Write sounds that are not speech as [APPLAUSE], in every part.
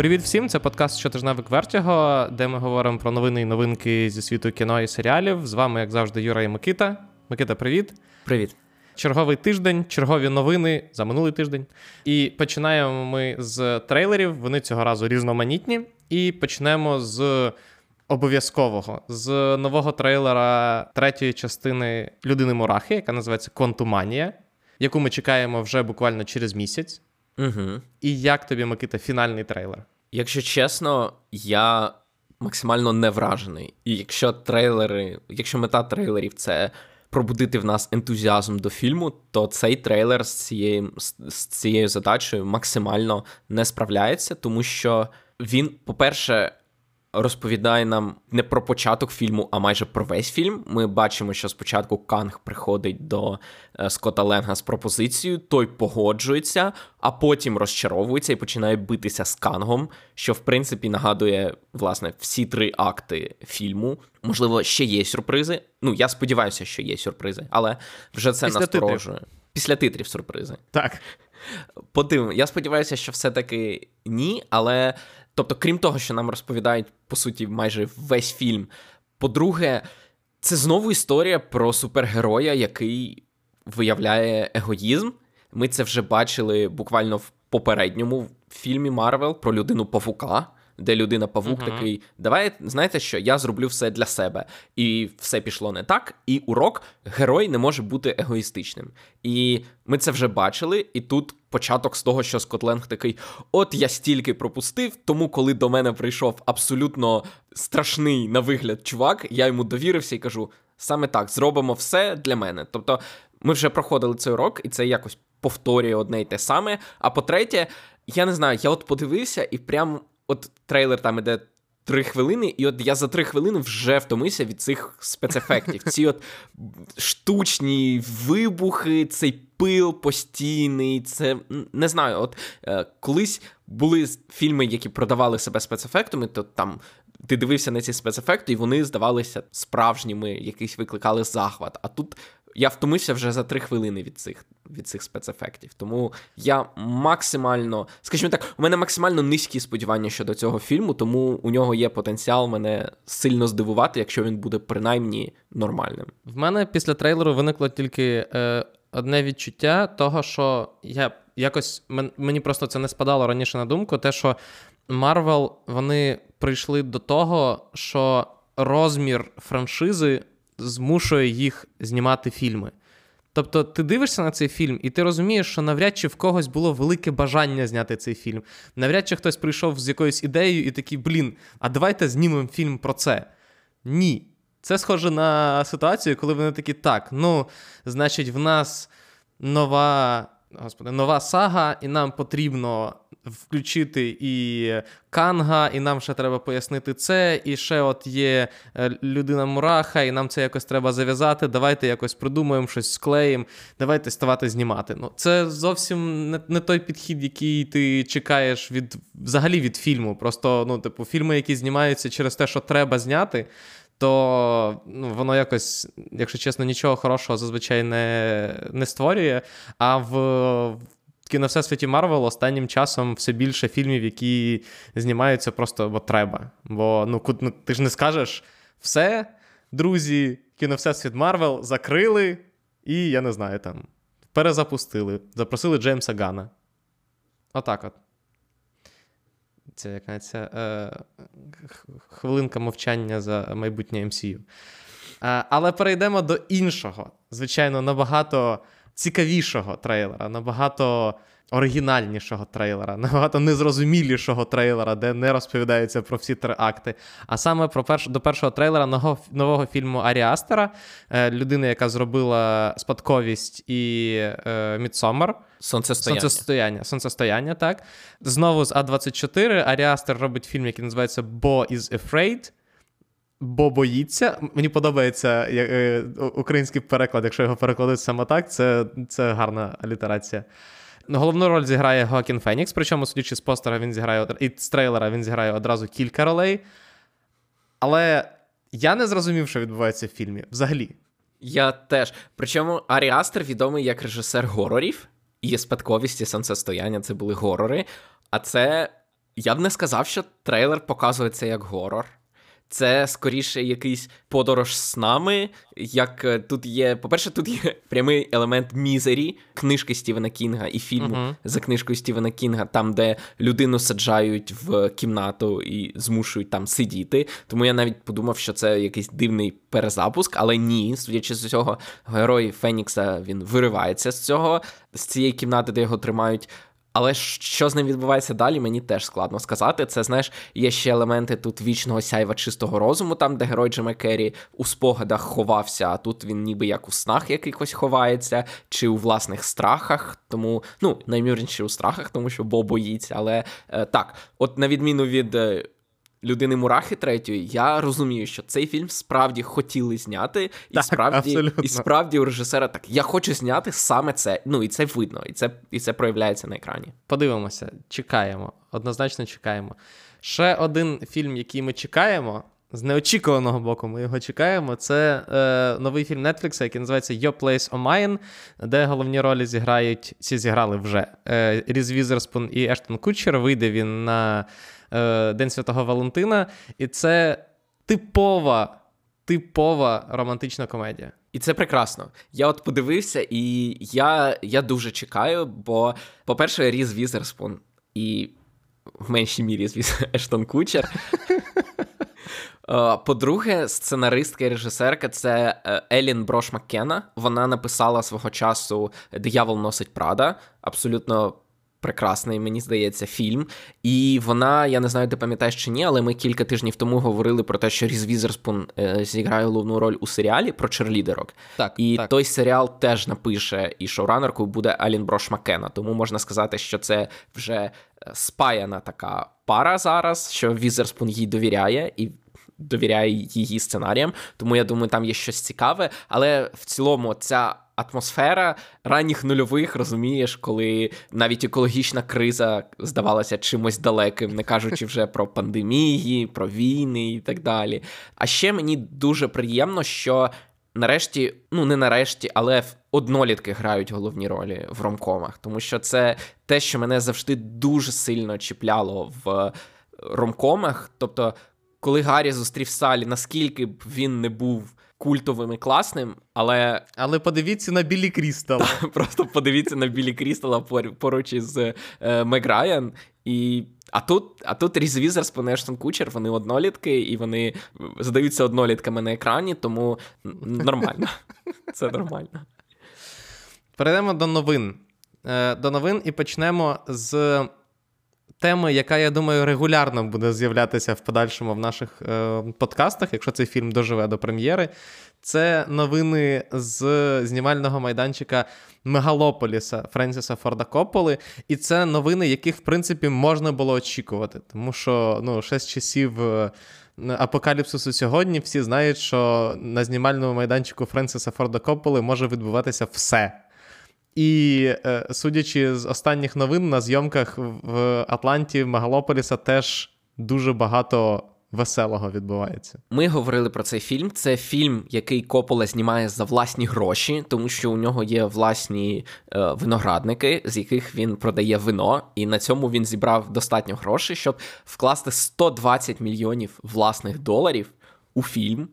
Привіт всім! Це подкаст щотижневик Вертіго, де ми говоримо про новини і новинки зі світу кіно і серіалів. З вами, як завжди, Юра і Микита. Микита, привіт. Привіт. Черговий тиждень, чергові новини за минулий тиждень. І починаємо ми з трейлерів. Вони цього разу різноманітні. І почнемо з обов'язкового з нового трейлера третьої частини людини Мурахи, яка називається Контуманія, яку ми чекаємо вже буквально через місяць. Угу. І як тобі, Микита, фінальний трейлер? Якщо чесно, я максимально не вражений. І якщо трейлери, якщо мета трейлерів це пробудити в нас ентузіазм до фільму, то цей трейлер з цією, з цією задачею максимально не справляється, тому що він, по-перше, розповідає нам не про початок фільму, а майже про весь фільм. Ми бачимо, що спочатку Канг приходить до е, Скотта Ленга з пропозицією, той погоджується, а потім розчаровується і починає битися з Кангом, що в принципі нагадує власне всі три акти фільму. Можливо, ще є сюрпризи. Ну я сподіваюся, що є сюрпризи, але вже це Після насторожує. Титрів. Після титрів сюрпризи. Так. Подивимо. Я сподіваюся, що все-таки ні, але тобто, крім того, що нам розповідають по суті майже весь фільм. По-друге, це знову історія про супергероя, який виявляє егоїзм. Ми це вже бачили буквально в попередньому фільмі Марвел про людину Павука де людина павук uh-huh. такий, давай, знаєте що, я зроблю все для себе. І все пішло не так. І урок герой не може бути егоїстичним. І ми це вже бачили, і тут початок з того, що Скотт Ленг такий: от я стільки пропустив, тому коли до мене прийшов абсолютно страшний на вигляд чувак, я йому довірився і кажу: саме так, зробимо все для мене. Тобто, ми вже проходили цей урок, і це якось повторює одне й те саме. А по-третє, я не знаю, я от подивився і прям от трейлер там іде. Три хвилини, і от я за три хвилини вже втомився від цих спецефектів. Ці от штучні вибухи, цей пил постійний. Це не знаю. От е, колись були фільми, які продавали себе спецефектами, то там ти дивився на ці спецефекти, і вони здавалися справжніми, якісь викликали захват. А тут я втомився вже за три хвилини від цих від цих спецефектів. Тому я максимально, скажімо так, у мене максимально низькі сподівання щодо цього фільму, тому у нього є потенціал мене сильно здивувати, якщо він буде принаймні нормальним. В мене після трейлеру виникло тільки е, одне відчуття того, що я якось мені просто це не спадало раніше на думку, те, що Марвел вони прийшли до того, що розмір франшизи змушує їх знімати фільми. Тобто ти дивишся на цей фільм, і ти розумієш, що навряд чи в когось було велике бажання зняти цей фільм. Навряд чи хтось прийшов з якоюсь ідеєю і такий, блін, а давайте знімемо фільм про це. Ні. Це схоже на ситуацію, коли вони такі, так, ну, значить, в нас нова господи, нова сага, і нам потрібно включити і Канга, і нам ще треба пояснити це. І ще от є е, людина Мураха, і нам це якось треба зав'язати. Давайте якось придумаємо щось склеїмо, давайте ставати знімати. Ну, Це зовсім не, не той підхід, який ти чекаєш від взагалі від фільму. Просто, ну, типу, фільми, які знімаються через те, що треба зняти то ну, воно якось, якщо чесно, нічого хорошого зазвичай не не створює. А в кіно Всесвіті Марвел останнім часом все більше фільмів, які знімаються просто бо треба. Бо ну, ну ти ж не скажеш все, друзі, кіно Всесвіт Марвел закрили і, я не знаю, там перезапустили, запросили Джеймса Гана. Отак от. Це яка ця е, хвилинка мовчання за майбутнє MCU. Е, але перейдемо до іншого, звичайно, набагато цікавішого трейлера, набагато оригінальнішого трейлера, [LAUGHS] набагато незрозумілішого трейлера, де не розповідається про всі три акти. А саме про перш... до першого трейлера нового, нового фільму Арі Астера, е, людини, яка зробила спадковість і е, Мідсомер. Сонцестояння. Сонцестояння, Сонцестояння, так. Знову з А24 Арі Астер робить фільм, який називається Bo is Afraid. Бо боїться. Мені подобається е, український переклад, якщо його перекладуть саме так, це це гарна алітерація. Головну роль зіграє Гокін Фенікс, причому, судячи з постера, він зіграє і з трейлера він зіграє одразу кілька ролей. Але я не зрозумів, що відбувається в фільмі взагалі. Я теж. Причому Арі Астер відомий як режисер горорів, і спадковість і сонцестояння це були горори. А це Я б не сказав, що трейлер показує це як горор. Це скоріше якийсь подорож з нами. Як е, тут є, по-перше, тут є [LAUGHS] прямий елемент мізері книжки Стівена Кінга і фільму uh-huh. за книжкою Стівена Кінга, там, де людину саджають в кімнату і змушують там сидіти. Тому я навіть подумав, що це якийсь дивний перезапуск, але ні, судячи з цього, герой Фенікса він виривається з цього, з цієї кімнати, де його тримають. Але що з ним відбувається далі, мені теж складно сказати. Це знаєш, є ще елементи тут вічного сяйва чистого розуму, там де герой Джима Керрі у спогадах ховався, а тут він ніби як у снах якихось ховається, чи у власних страхах. Тому, ну, наймірніше у страхах, тому що Бо боїться. Але е, так, от на відміну від е, людини Мурахи третьої, я розумію, що цей фільм справді хотіли зняти, і так, справді і справді у режисера так я хочу зняти саме це. Ну і це видно, і це і це проявляється на екрані. Подивимося, чекаємо, однозначно чекаємо. Ще один фільм, який ми чекаємо. З неочікуваного боку ми його чекаємо. Це е, новий фільм Netflix, який називається Your Place or Mine, де головні ролі зіграють, всі зіграли вже е, Різ Візерспун і Ештон Кутчер. Вийде він на День Святого Валентина, і це типова. Типова романтична комедія. І це прекрасно. Я от подивився, і я я дуже чекаю, бо, по-перше, Різ Візерспун і в меншій мірі звісно, [LAUGHS] Ештон Кучер. Е, по-друге, сценаристка і режисерка це е, Елін Брош Маккена. Вона написала свого часу Диявол носить Прада. Абсолютно прекрасний, мені здається, фільм. І вона, я не знаю, ти пам'ятаєш чи ні, але ми кілька тижнів тому говорили про те, що Різ Візерспун е, зіграє головну роль у серіалі про черлідерок. Так, І так. той серіал теж напише, і шоуранеркою буде Алін Брош Маккена. Тому можна сказати, що це вже е, спаяна така пара зараз, що Візерспун їй довіряє і. Довіряє її сценаріям, тому я думаю, там є щось цікаве. Але в цілому, ця атмосфера ранніх нульових, розумієш, коли навіть екологічна криза здавалася чимось далеким, не кажучи вже про пандемії, про війни і так далі. А ще мені дуже приємно, що. Нарешті, ну не нарешті, але однолітки грають головні ролі в ромкомах, тому що це те, що мене завжди дуже сильно чіпляло в ромкомах. Тобто, коли Гаррі зустрів Салі, наскільки б він не був культовим і класним, але. Але подивіться на Білі Крістал. [LAUGHS] Просто подивіться на Білі Крістала поруч із е, Мег Райан. І. А тут а тут Різ Візерспун і Ештон Кучер, вони однолітки, і вони задаються однолітками на екрані, тому нормально. [LAUGHS] Це нормально. Перейдемо до новин. Е, до новин і почнемо з теми, яка, я думаю, регулярно буде з'являтися в подальшому в наших е, подкастах, якщо цей фільм доживе до прем'єри. Це новини з знімального майданчика Мегалополіса Френсіса Форда Копполи. І це новини, яких, в принципі, можна було очікувати. Тому що ну, ще з часів. Е, апокаліпсису сьогодні всі знають, що на знімальному майданчику Френсіса Форда Копполи може відбуватися все. І е, судячи з останніх новин на зйомках в Атланті Мегалополіса теж дуже багато веселого відбувається. Ми говорили про цей фільм. Це фільм, який Копола знімає за власні гроші, тому що у нього є власні е, виноградники, з яких він продає вино, і на цьому він зібрав достатньо грошей, щоб вкласти 120 мільйонів власних доларів у фільм.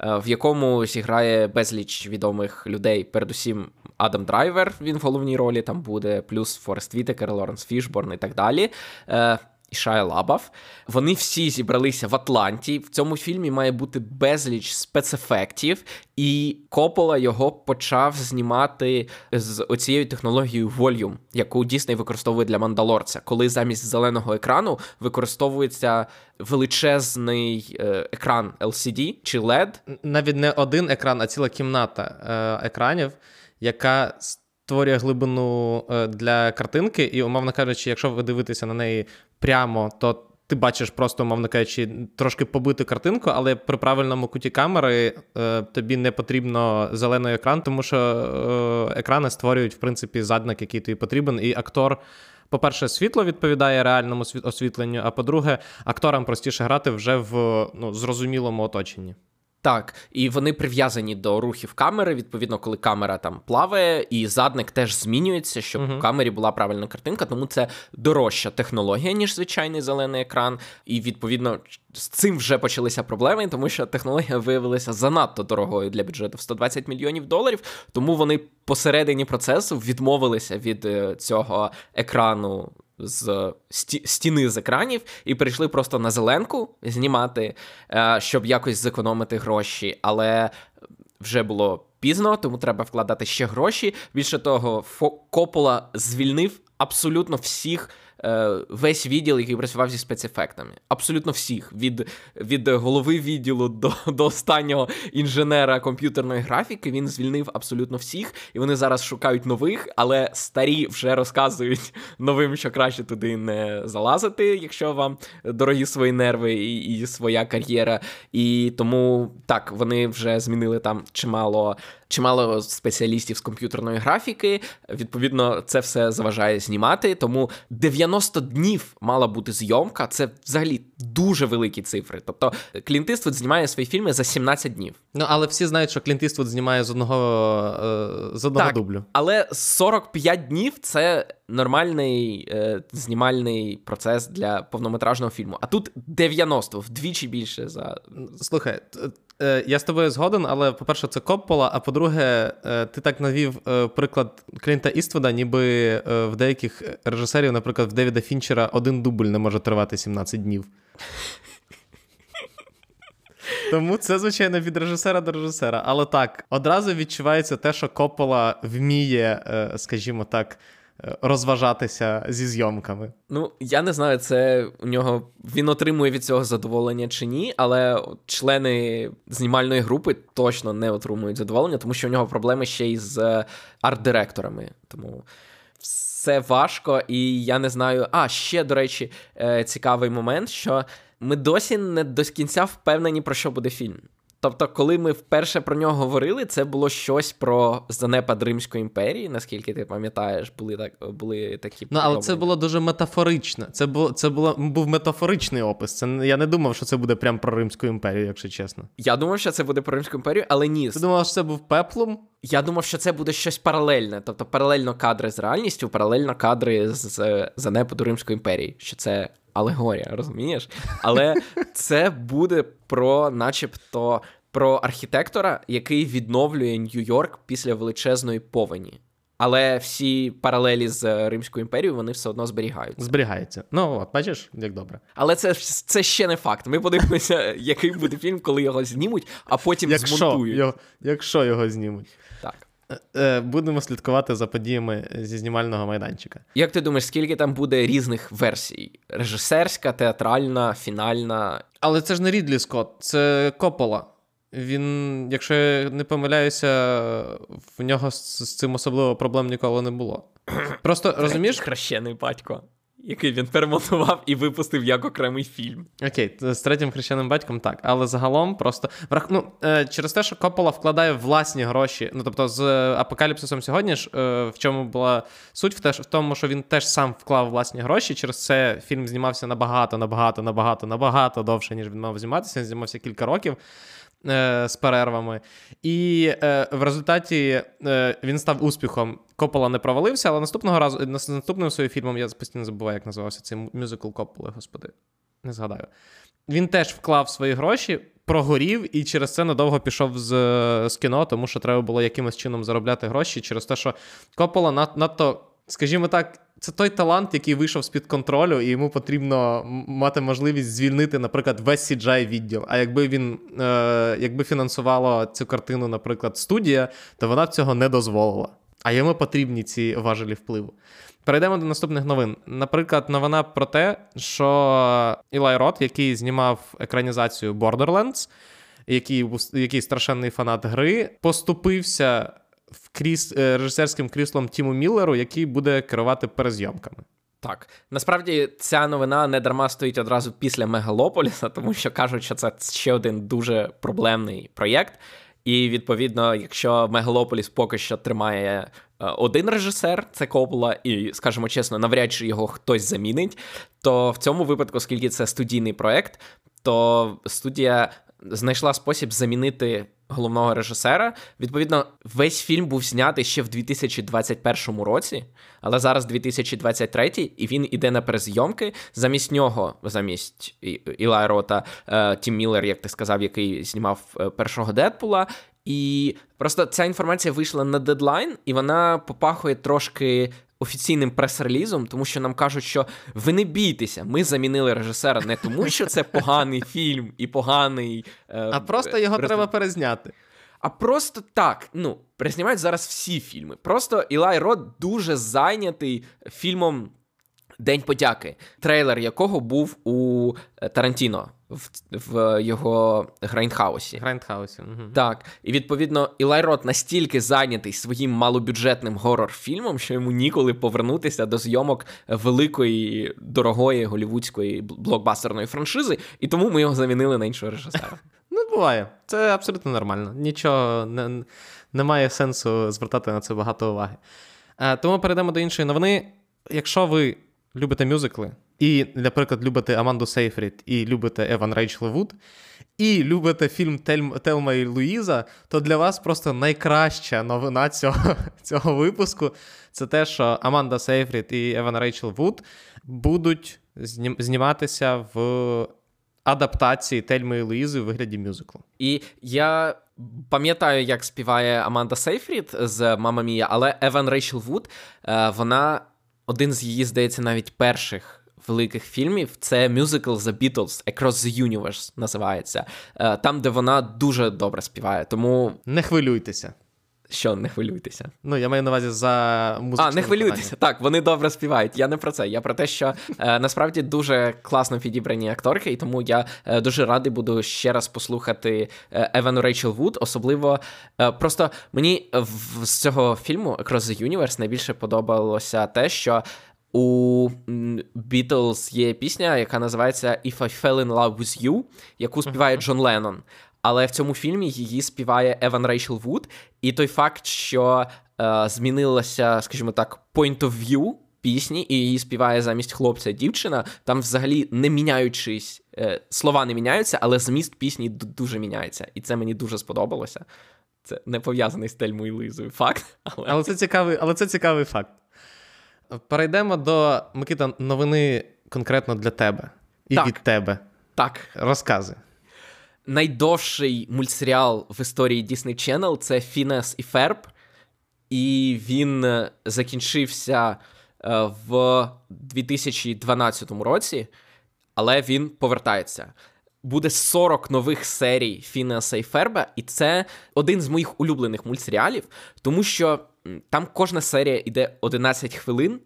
Е, в якому зіграє безліч відомих людей, передусім Адам Драйвер, він в головній ролі там буде, плюс Форест Вітекер, Лоренс Фішберн і так далі. Е, і Шая Лабаф. Вони всі зібралися в Атланті. В цьому фільмі має бути безліч спецефектів, і Коппола його почав знімати з оцією технологією Volume, яку Дісней використовує для мандалорця, коли замість зеленого екрану використовується величезний е, екран LCD чи LED. Навіть не один екран, а ціла кімната е, екранів, яка створює глибину е, для картинки, і, умовно кажучи, якщо ви дивитеся на неї прямо, то ти бачиш просто, умовно кажучи, трошки побиту картинку, але при правильному куті камери е, тобі не потрібно зелений екран, тому що е, екрани створюють, в принципі, задник, який тобі потрібен, і актор. По-перше, світло відповідає реальному освітленню, а по-друге, акторам простіше грати вже в ну, зрозумілому оточенні. Так, і вони прив'язані до рухів камери. Відповідно, коли камера там плаває, і задник теж змінюється, щоб uh-huh. у камері була правильна картинка. Тому це дорожча технологія, ніж звичайний зелений екран. І відповідно з цим вже почалися проблеми, тому що технологія виявилася занадто дорогою для бюджету в 120 мільйонів доларів. Тому вони посередині процесу відмовилися від е, цього екрану з стіни з екранів і перейшли просто на зеленку знімати, е, щоб якось зекономити гроші. Але вже було пізно, тому треба вкладати ще гроші. Більше того, Копола звільнив абсолютно всіх. Е, весь відділ, який працював зі спецефектами. Абсолютно всіх. Від від голови відділу до до останнього інженера комп'ютерної графіки він звільнив абсолютно всіх, і вони зараз шукають нових, але старі вже розказують новим, що краще туди не залазити, якщо вам дорогі свої нерви і, і своя кар'єра. І тому так, вони вже змінили там чимало чимало спеціалістів з комп'ютерної графіки. Відповідно, це все заважає знімати. Тому 90 днів мала бути зйомка. Це взагалі дуже великі цифри. Тобто Клінт Іствуд знімає свої фільми за 17 днів. Ну але всі знають, що Клінт Іствуд знімає з одного е, з одного так, дублю. Але 45 днів це нормальний е, знімальний процес для повнометражного фільму. А тут 90, вдвічі більше за слухай. Е, я з тобою згоден, але по-перше, це Коппола, а по-друге, е, ти так навів е, приклад Клінта Іствуда, ніби в деяких режисерів, наприклад, в Девіда Фінчера один дубль не може тривати 17 днів. Тому це, звичайно, від режисера до режисера. Але так, одразу відчувається те, що Коппола вміє, скажімо так, розважатися зі зйомками. Ну, я не знаю, це у нього він отримує від цього задоволення чи ні, але члени знімальної групи точно не отримують задоволення, тому що у нього проблеми ще й з е, арт-директорами. Тому все важко, і я не знаю. А ще, до речі, е, цікавий момент, що ми досі не до кінця впевнені, про що буде фільм. Тобто, коли ми вперше про нього говорили, це було щось про занепад Римської імперії, наскільки ти пам'ятаєш, були так були такі. Ну, але це було дуже метафорично. Це було це було був метафоричний опис. Це я не думав, що це буде прям про Римську імперію, якщо чесно. Я думав, що це буде про Римську імперію, але ні. Ти думав, що це був пеплум? Я думав, що це буде щось паралельне, тобто паралельно кадри з реальністю, паралельно кадри з занепаду Римської імперії. Що це алегорія, розумієш? Але це буде про, начебто, про архітектора, який відновлює Нью-Йорк після величезної повені. Але всі паралелі з Римською імперією вони все одно зберігаються. Зберігаються. Ну от, бачиш, як добре. Але це це ще не факт. Ми подивимося, який буде фільм, коли його знімуть, а потім якщо змонтують. Його, якщо його знімуть. Так. Е, е, будемо слідкувати за подіями зі знімального майданчика. Як ти думаєш, скільки там буде різних версій? Режисерська, театральна, фінальна. Але це ж не Рідлі Скотт, це Копола. Він, якщо я не помиляюся, в нього з цим особливо проблем ніколи не було. [CLEARS THROAT] Просто розумієш? Хрещений батько який він перемонтував і випустив як окремий фільм. Окей, з третім хрещеним батьком так. Але загалом просто ну, е, через те, що Коппола вкладає власні гроші. Ну тобто, з апокаліпсисом сьогодні ж е, в чому була суть в, те, в тому, що він теж сам вклав власні гроші. Через це фільм знімався набагато, набагато, набагато, набагато довше, ніж він мав зніматися. Він знімався кілька років. Е, з перервами. І е, в результаті е, він став успіхом. Копола не провалився, але наступного разу наступним своїм фільмом я постійно забуваю, як називався цей мюзикл Кополи, господи. Не згадаю. Він теж вклав свої гроші, прогорів і через це надовго пішов з з кіно, тому що треба було якимось чином заробляти гроші через те, що Копола надто, скажімо так, це той талант, який вийшов з-під контролю, і йому потрібно мати можливість звільнити, наприклад, весь cgi відділ. А якби він е, якби фінансувала цю картину, наприклад, студія, то вона б цього не дозволила. А йому потрібні ці важелі впливу. Перейдемо до наступних новин. Наприклад, новина про те, що Ілай Рот, який знімав екранізацію Borderlands, який який страшенний фанат гри, поступився в кріс... Е, режисерським кріслом Тіму Міллеру, який буде керувати перезйомками. Так, насправді ця новина не дарма стоїть одразу після Мегалополіса, тому що кажуть, що це ще один дуже проблемний проєкт. І відповідно, якщо Мегалополіс поки що тримає е, один режисер, це Коппола, і, скажімо чесно, навряд чи його хтось замінить, то в цьому випадку, оскільки це студійний проєкт, то студія знайшла спосіб замінити головного режисера. Відповідно, весь фільм був знятий ще в 2021 році, але зараз 2023, і він іде на перезйомки. Замість нього, замість Ілай Рота, е, Тім Міллер, як ти сказав, який знімав е, першого Дедпула. І просто ця інформація вийшла на дедлайн, і вона попахує трошки офіційним прес-релізом, тому що нам кажуть, що ви не бійтеся, ми замінили режисера не тому, що це поганий фільм і поганий. Е, а просто його роз... треба перезняти. А просто так, ну, перезнімають зараз всі фільми. Просто Ілай Рот дуже зайнятий фільмом День подяки, трейлер якого був у е, Тарантіно в в його Грайндхаусі. Грайндхаусі. Угу. Так. І відповідно, Ілай Рот настільки зайнятий своїм малобюджетним горор-фільмом, що йому ніколи повернутися до зйомок великої, дорогої голівудської блокбастерної франшизи, і тому ми його замінили на іншого режисера. [LAUGHS] Ну, буває. Це абсолютно нормально. Нічого не, немає сенсу звертати на це багато уваги. Е, тому перейдемо до іншої новини. Якщо ви любите мюзикли, і, наприклад, любите Аманду Сейфрід, і любите Еван Рейчел Вуд, і любите фільм Телма і Луїза, то для вас просто найкраща новина цього [LAUGHS] цього випуску це те, що Аманда Сейфрід і Еван Рейчел Вуд будуть зніматися в адаптації Тельми і Луїзи у вигляді мюзиклу. І я. Пам'ятаю, як співає Аманда Сейфрід з Мама Мія, але Еван Рейчел Вуд, е, вона один з її, здається, навіть перших великих фільмів це мюзикл The Beatles Across the Universe називається. Е, там, де вона дуже добре співає. Тому не хвилюйтеся. Що не хвилюйтеся? Ну, я маю на увазі за музику. А, не хвилюйтеся. Так, вони добре співають. Я не про це. Я про те, що е, насправді дуже класно підібрані акторки, і тому я е, дуже радий буду ще раз послухати е, Евану Рейчел Вуд. Особливо е, просто мені в, з цього фільму Across the Universe найбільше подобалося те, що. У Beatles є пісня, яка називається If I Fell in Love with You, яку співає Джон Леннон але в цьому фільмі її співає Еван Рейчел Вуд. І той факт, що е, змінилася, скажімо так, point of view пісні, і її співає замість хлопця дівчина, там взагалі не міняючись, е, слова не міняються, але зміст пісні дуже міняється. І це мені дуже сподобалося. Це не пов'язаний з Тельмою Лизою факт. [LAUGHS] Але... але це цікавий але це цікавий факт. Перейдемо до Микита новини конкретно для тебе і так. від тебе. Так. Розкази найдовший мультсеріал в історії Disney Channel це Фінес і Ферб, і він е, закінчився е, в 2012 році, але він повертається. Буде 40 нових серій Фінеса і Ферба, і це один з моїх улюблених мультсеріалів, тому що там кожна серія йде 11 хвилин,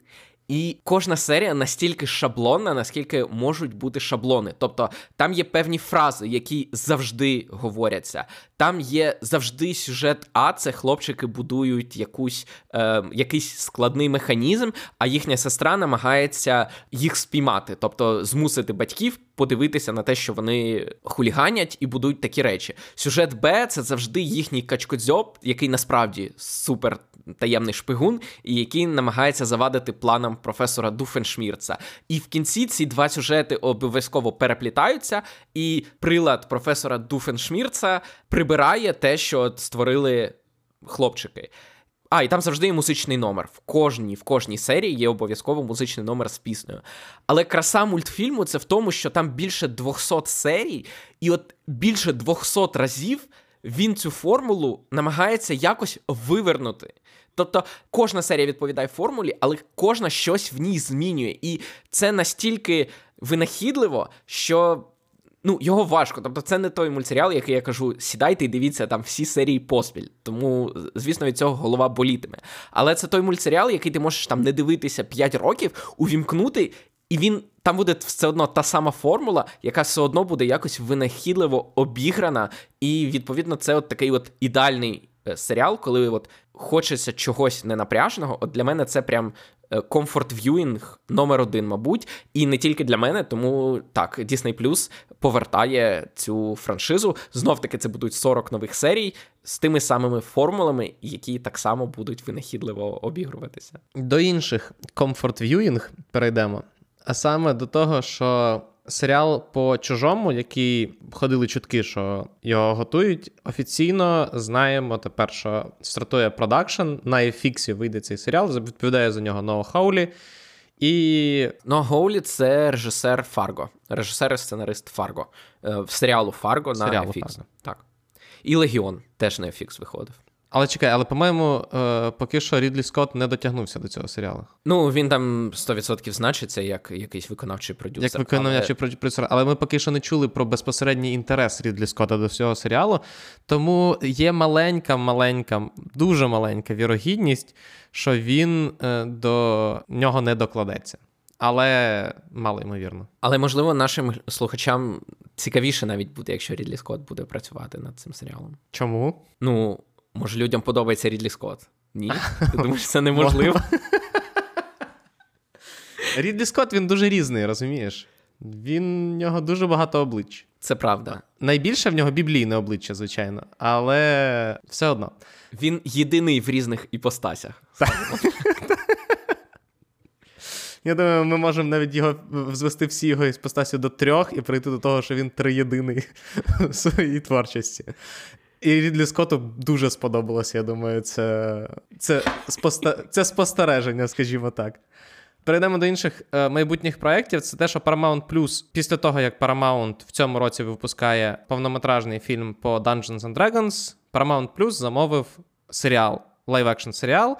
і кожна серія настільки шаблонна, наскільки можуть бути шаблони. Тобто там є певні фрази, які завжди говоряться. Там є завжди сюжет, а це хлопчики будують якусь, е, якийсь складний механізм, а їхня сестра намагається їх спіймати, тобто змусити батьків подивитися на те, що вони хуліганять і будують такі речі. Сюжет Б це завжди їхній качкодзьоб, який насправді супер таємний шпигун, і який намагається завадити планам професора Дуфеншмірца. І в кінці ці два сюжети обов'язково переплітаються, і прилад професора Дуфеншмірца прибирає те, що створили хлопчики. А, і там завжди є музичний номер. В кожній в кожній серії є обов'язково музичний номер з піснею. Але краса мультфільму це в тому, що там більше 200 серій, і от більше 200 разів він цю формулу намагається якось вивернути. Тобто кожна серія відповідає формулі, але кожна щось в ній змінює. І це настільки винахідливо, що. Ну, його важко. Тобто, це не той мультсеріал, який я кажу, сідайте і дивіться там всі серії поспіль. Тому, звісно, від цього голова болітиме. Але це той мультсеріал, який ти можеш там не дивитися 5 років, увімкнути, і він там буде все одно та сама формула, яка все одно буде якось винахідливо обіграна. І відповідно, це от такий от ідеальний Е, серіал, коли от хочеться чогось ненапряжного. От для мене це прям комфорт в'юінг номер один, мабуть, і не тільки для мене, тому так, Disney Plus повертає цю франшизу. Знов таки, це будуть 40 нових серій з тими самими формулами, які так само будуть винахідливо обігруватися. До інших комфорт в'юінг перейдемо. А саме до того, що серіал по чужому, який ходили чутки, що його готують. Офіційно знаємо тепер, що стартує продакшн. На FX вийде цей серіал, відповідає за нього Ноа Хоулі. І Ну, Гоулі це режисер Фарго, режисер і сценарист Фарго. Е, в серіалу Фарго на. Фарго. Так. І Легіон теж на FX виходив. Але чекай, але по-моєму, е, поки що Рідлі Скотт не дотягнувся до цього серіалу. Ну, він там 100% значиться як якийсь виконавчий продюсер. Як виконавчий але... продюсер. Але ми поки що не чули про безпосередній інтерес Рідлі Скотта до всього серіалу. Тому є маленька, маленька, дуже маленька вірогідність, що він е, до нього не докладеться. Але мало ймовірно. Але можливо нашим слухачам цікавіше навіть буде, якщо Рідлі Скотт буде працювати над цим серіалом. Чому? Ну, може, людям подобається Рідлі Скотт? Ні? [LAUGHS] Ти думаєш, це неможливо? [LAUGHS] Рідлі Скотт він дуже різний, розумієш? Він в нього дуже багато облич. Це правда. Найбільше в нього біблійне обличчя, звичайно, але все одно. Він єдиний в різних іпостасях. [LAUGHS] Я думаю, ми можемо навіть його звести всі його іпостасі до трьох і прийти до того, що він триєдиний в своїй творчості. І Рідлі Скотту дуже сподобалось, я думаю, це це, споста... це спостереження, скажімо так. Перейдемо до інших е, майбутніх проєктів. Це те, що Paramount Plus, після того, як Paramount в цьому році випускає повнометражний фільм по Dungeons and Dragons, Paramount Plus замовив серіал, лайв-екшн серіал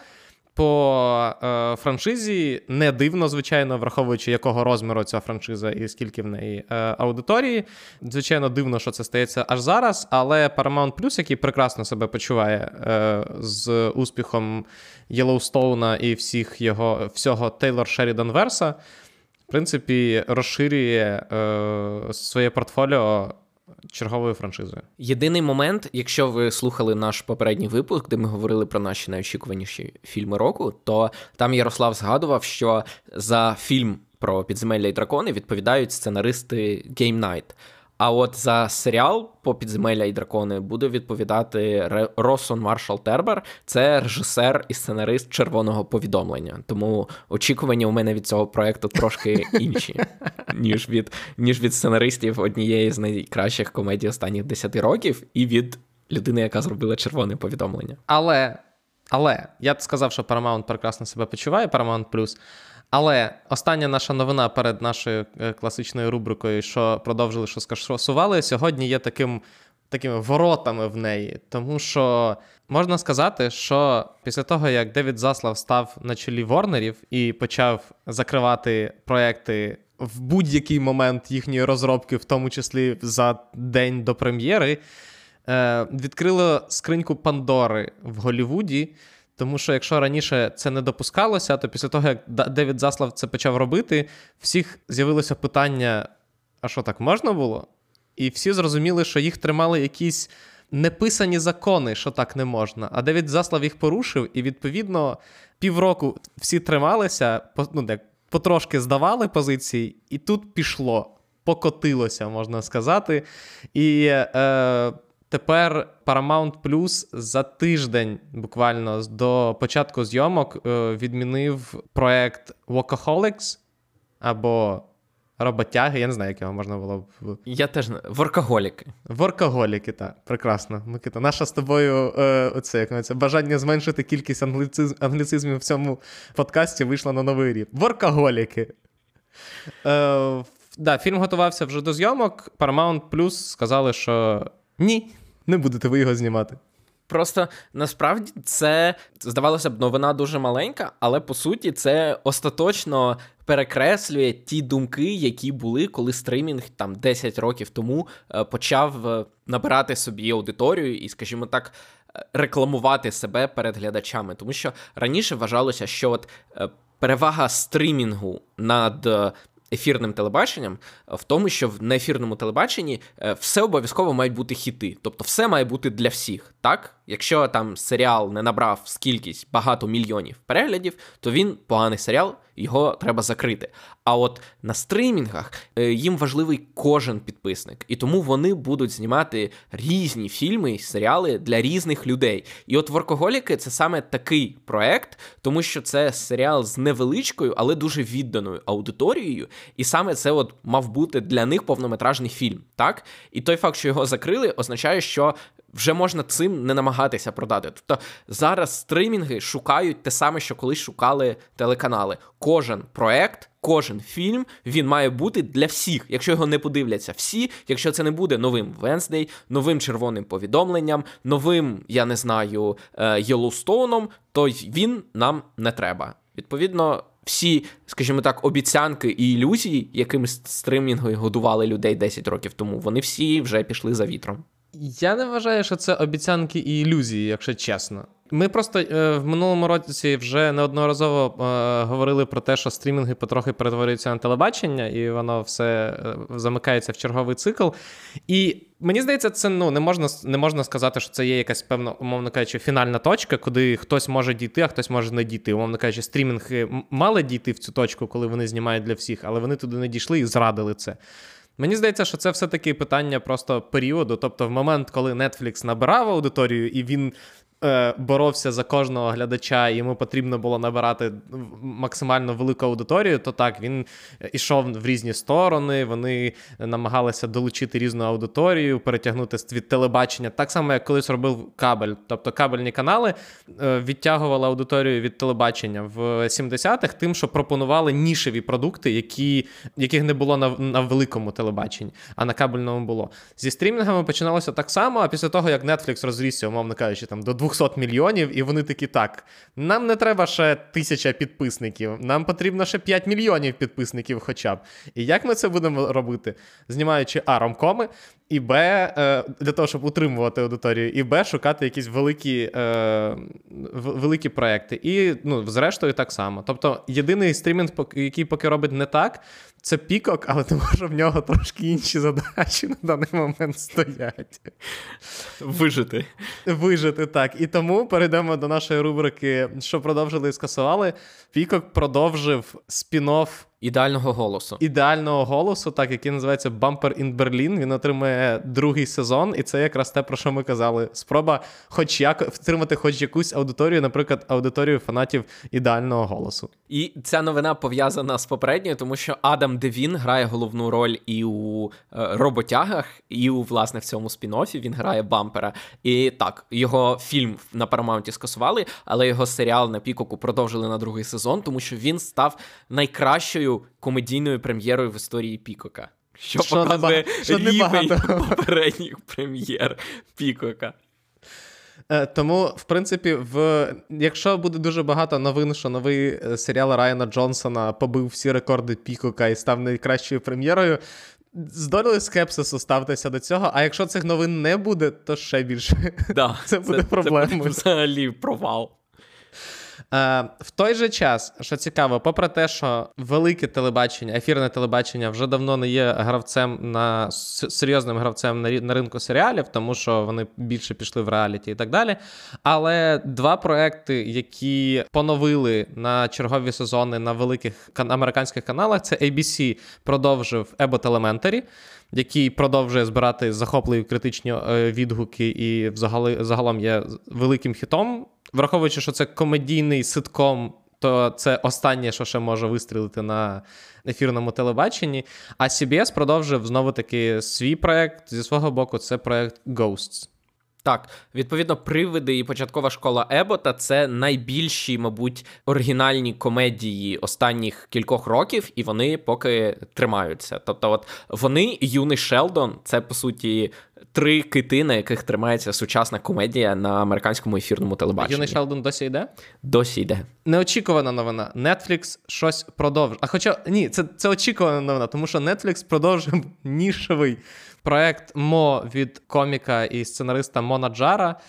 по е, франшизі. Не дивно, звичайно, враховуючи, якого розміру ця франшиза і скільки в неї е, аудиторії. Звичайно, дивно, що це стається аж зараз. Але Paramount Plus, який прекрасно себе почуває е, з успіхом Єлоустоуна і всіх його всього Тейлор Шерідан Верса, в принципі, розширює е, своє портфоліо черговою франшизою. Єдиний момент, якщо ви слухали наш попередній випуск, де ми говорили про наші найочікуваніші фільми року, то там Ярослав згадував, що за фільм про підземелля і дракони відповідають сценаристи Game Night. А от за серіал по підземелля і дракони буде відповідати Росон Маршал Тербер. Це режисер і сценарист червоного повідомлення. Тому очікування у мене від цього проекту трошки [LAUGHS] інші, ніж від ніж від сценаристів однієї з найкращих комедій останніх 10 років, і від людини, яка зробила червоне повідомлення. Але але я б сказав, що Paramount прекрасно себе почуває, Paramount Plus. Але остання наша новина перед нашою е, класичною рубрикою, що продовжили, що скасували, сьогодні є таким, такими воротами в неї. Тому що можна сказати, що після того, як Девід Заслав став на чолі Ворнерів і почав закривати проекти в будь-який момент їхньої розробки, в тому числі за день до прем'єри, е, відкрило скриньку Пандори в Голлівуді. Тому що якщо раніше це не допускалося, то після того, як Девід Заслав це почав робити, всіх з'явилося питання: а що так можна було? І всі зрозуміли, що їх тримали якісь неписані закони, що так не можна. А Девід Заслав їх порушив, і відповідно півроку всі трималися, ну, як, потрошки здавали позиції, і тут пішло, покотилося, можна сказати. І е, Тепер Paramount Plus за тиждень, буквально до початку зйомок, е, відмінив проект Workaholics або Роботяги. Я не знаю, як його можна було б. Я теж не Воркоголіки. Воркоголіки, так, прекрасно. Микита, наша з тобою е, оце, як це, бажання зменшити кількість англіциз... англіцизмів в цьому подкасті вийшло на новий рівень. Воркоголіки. Е, да, Фільм готувався вже до зйомок. Paramount Plus сказали, що ні не будете ви його знімати. Просто насправді це здавалося б, новина дуже маленька, але по суті це остаточно перекреслює ті думки, які були, коли стримінг там 10 років тому е, почав е, набирати собі аудиторію і, скажімо так, е, рекламувати себе перед глядачами. Тому що раніше вважалося, що от перевага стримінгу над ефірним телебаченням е, в тому, що в неефірному телебаченні е, все обов'язково мають бути хіти. Тобто, все має бути для всіх. Так? Якщо там серіал не набрав скількись багато мільйонів переглядів, то він поганий серіал, його треба закрити. А от на стримінгах е, їм важливий кожен підписник, і тому вони будуть знімати різні фільми і серіали для різних людей. І от Воркоголіки це саме такий проект, тому що це серіал з невеличкою, але дуже відданою аудиторією. І саме це от мав бути для них повнометражний фільм. Так, і той факт, що його закрили, означає, що вже можна цим не намагатися продати. Тобто зараз стримінги шукають те саме, що колись шукали телеканали. Кожен проект, кожен фільм він має бути для всіх. Якщо його не подивляться всі, якщо це не буде новим Венсдей, новим червоним повідомленням, новим, я не знаю, Єлоустоуном, то він нам не треба. Відповідно. Всі, скажімо так, обіцянки і ілюзії, якими стримінги годували людей 10 років тому, вони всі вже пішли за вітром. Я не вважаю, що це обіцянки і ілюзії, якщо чесно. Ми просто е, в минулому році вже неодноразово е, говорили про те, що стрімінги потрохи перетворюються на телебачення, і воно все е, замикається в черговий цикл. І мені здається, це ну не можна не можна сказати, що це є якась певна, умовно кажучи, фінальна точка, куди хтось може дійти, а хтось може не дійти. Умовно кажучи, стрімінги мали дійти в цю точку, коли вони знімають для всіх, але вони туди не дійшли і зрадили це. Мені здається, що це все-таки питання просто періоду. Тобто, в момент, коли Netflix набирав аудиторію, і він Е, боровся за кожного глядача, і йому потрібно було набирати максимально велику аудиторію, то так він ішов в різні сторони. Вони намагалися долучити різну аудиторію, перетягнути від телебачення, так само, як колись робив кабель. Тобто кабельні канали е, відтягували аудиторію від телебачення в 70-х, тим, що пропонували нішеві продукти, які, яких не було на, на великому телебаченні, а на кабельному було. Зі стрімінгами починалося так само. А після того, як Netflix розрісся, умовно кажучи, там до 200 мільйонів, і вони такі так. Нам не треба ще тисяча підписників, нам потрібно ще 5 мільйонів підписників, хоча б. І як ми це будемо робити? Знімаючи А, ромкоми, і Б, е, для того, щоб утримувати аудиторію, і Б, шукати якісь великі е, великі проекти. І, ну, зрештою, так само. Тобто, єдиний стрімінг, який поки робить не так, це пікок, але тому що в нього трошки інші задачі на даний момент стоять. Вижити. Вижити, так. І тому перейдемо до нашої рубрики, що продовжили і скасували. Пікок продовжив спін-офф Ідеального голосу. Ідеального голосу, так, який називається Bumper in Berlin. Він отримує другий сезон, і це якраз те, про що ми казали. Спроба, хоч як втримати хоч якусь аудиторію, наприклад, аудиторію фанатів ідеального голосу. І ця новина пов'язана з попередньою, тому що Адам Девін грає головну роль і у е, роботягах, і у власне в цьому спін-оффі він грає бампера. І так, його фільм на Парамаунті скасували, але його серіал на Пікоку продовжили на другий сезон, тому що він став найкращою комедійною прем'єрою в історії Пікока. Що, що показує що рівень попередніх прем'єр Пікока. Е, тому, в принципі, в якщо буде дуже багато новин, що новий е, серіал Райана Джонсона побив всі рекорди Пікока і став найкращою прем'єрою, з долею скепсису ставтеся до цього. А якщо цих новин не буде, то ще більше. Да, [LAUGHS] це буде проблемою. Це взагалі провал. Е, В той же час, що цікаво, попри те, що велике телебачення, ефірне телебачення вже давно не є гравцем на серйозним гравцем на ринку серіалів, тому що вони більше пішли в реаліті і так далі. Але два проекти, які поновили на чергові сезони на великих американських каналах, це ABC продовжив Abbott Elementary, який продовжує збирати захопливі критичні е, відгуки і загалом є великим хітом враховуючи, що це комедійний ситком, то це останнє, що ще може вистрілити на ефірному телебаченні. А CBS продовжив знову таки свій проект зі свого боку. Це проект Ghosts. Так, відповідно, привиди і початкова школа Ебота це найбільші, мабуть, оригінальні комедії останніх кількох років, і вони поки тримаються. Тобто, от вони, юний Шелдон, це по суті три кити, на яких тримається сучасна комедія на американському ефірному телебаченні. Юний Шелдон досі йде? Досі йде. Неочікувана новина. Netflix щось продовжує. А хоча ні, це це очікувана новина, тому що Netflix продовжив [LAUGHS] нішевий проект Мо від коміка і сценариста Мона Джара.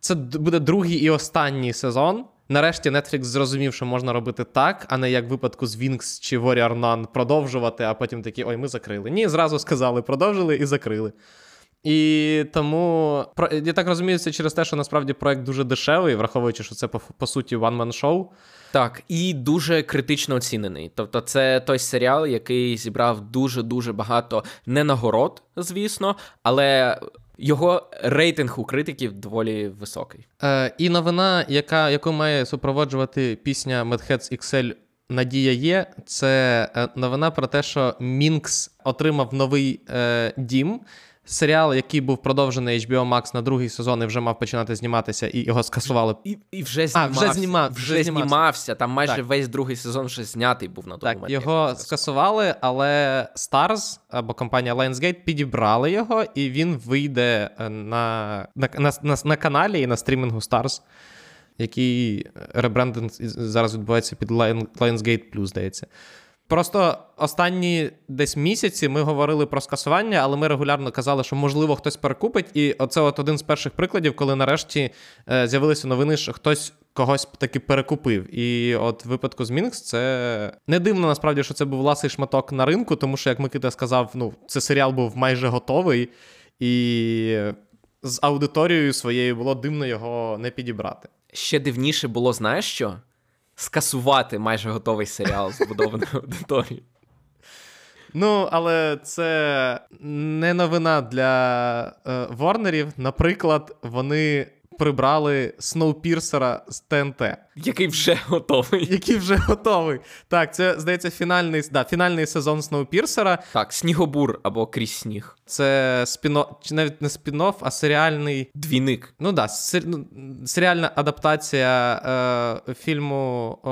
Це буде другий і останній сезон. Нарешті Netflix зрозумів, що можна робити так, а не як в випадку з Wings чи Warrior Nun продовжувати, а потім такі ой, ми закрили. Ні, зразу сказали, продовжили і закрили. І тому я так розумію, це через те, що насправді проект дуже дешевий, враховуючи, що це по, по суті one-man шоу Так, і дуже критично оцінений. Тобто, це той серіал, який зібрав дуже дуже багато не нагород, звісно, але його рейтинг у критиків доволі високий. Е, І новина, яка, яку має супроводжувати пісня Madheads XL Надія є. Це е, новина про те, що Мінкс отримав новий е, дім. Серіал, який був продовжений HBO Max на другий сезон і вже мав починати зніматися, і його скасували. І і вже знімався. А, вже, знімав, вже, вже знімався. знімався. Там майже так. весь другий сезон вже знятий був на Так, Його скасували, але Stars або компанія Lionsgate підібрали його, і він вийде е, на, на, на, на, на каналі і на стрімінгу Stars, який ребрендинг зараз відбувається під Lionsgate Plus, здається. Просто останні десь місяці ми говорили про скасування, але ми регулярно казали, що можливо хтось перекупить. І оце от один з перших прикладів, коли нарешті е, з'явилися новини, що хтось когось таки перекупив. І от в випадку з Мінкс це не дивно насправді, що це був ласий шматок на ринку, тому що, як Микита сказав, ну це серіал був майже готовий, і з аудиторією своєю було дивно його не підібрати. Ще дивніше було, знаєш що? Скасувати майже готовий серіал з будованою аудиторією. Ну, але це не новина для е, Ворнерів. Наприклад, вони прибрали Сноупірсера з ТНТ. Який вже готовий. Який вже готовий. Так, це здається фінальний да, фінальний сезон Сноупірсера. Так, Снігобур або крізь сніг. Це спіно, чи навіть не спін-офф, а серіальний двійник. Ну так, да, ну, серіальна адаптація е, фільму е,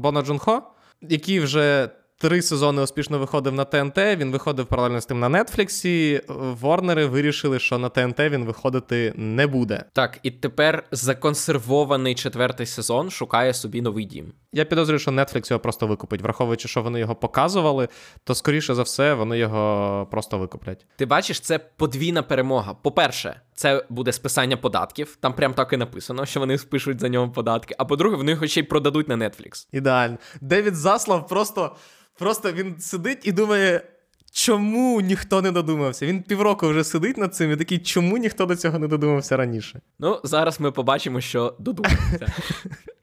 Бона Джунхо, який вже три сезони успішно виходив на ТНТ. Він виходив паралельно з тим на Нетфліксі. Ворнери вирішили, що на ТНТ він виходити не буде. Так, і тепер законсервований четвертий сезон шукає собі новий дім. Я підозрюю, що Netflix його просто викупить, враховуючи, що вони його показували, то скоріше за все вони його просто викуплять. Ти бачиш, це подвійна перемога. По-перше, це буде списання податків. Там прям так і написано, що вони спишуть за нього податки. А по-друге, вони його ще й продадуть на Netflix. Ідеально. Девід Заслав просто. Просто він сидить і думає, чому ніхто не додумався. Він півроку вже сидить над цим і такий, чому ніхто до цього не додумався раніше? Ну, зараз ми побачимо, що додумався. [LAUGHS]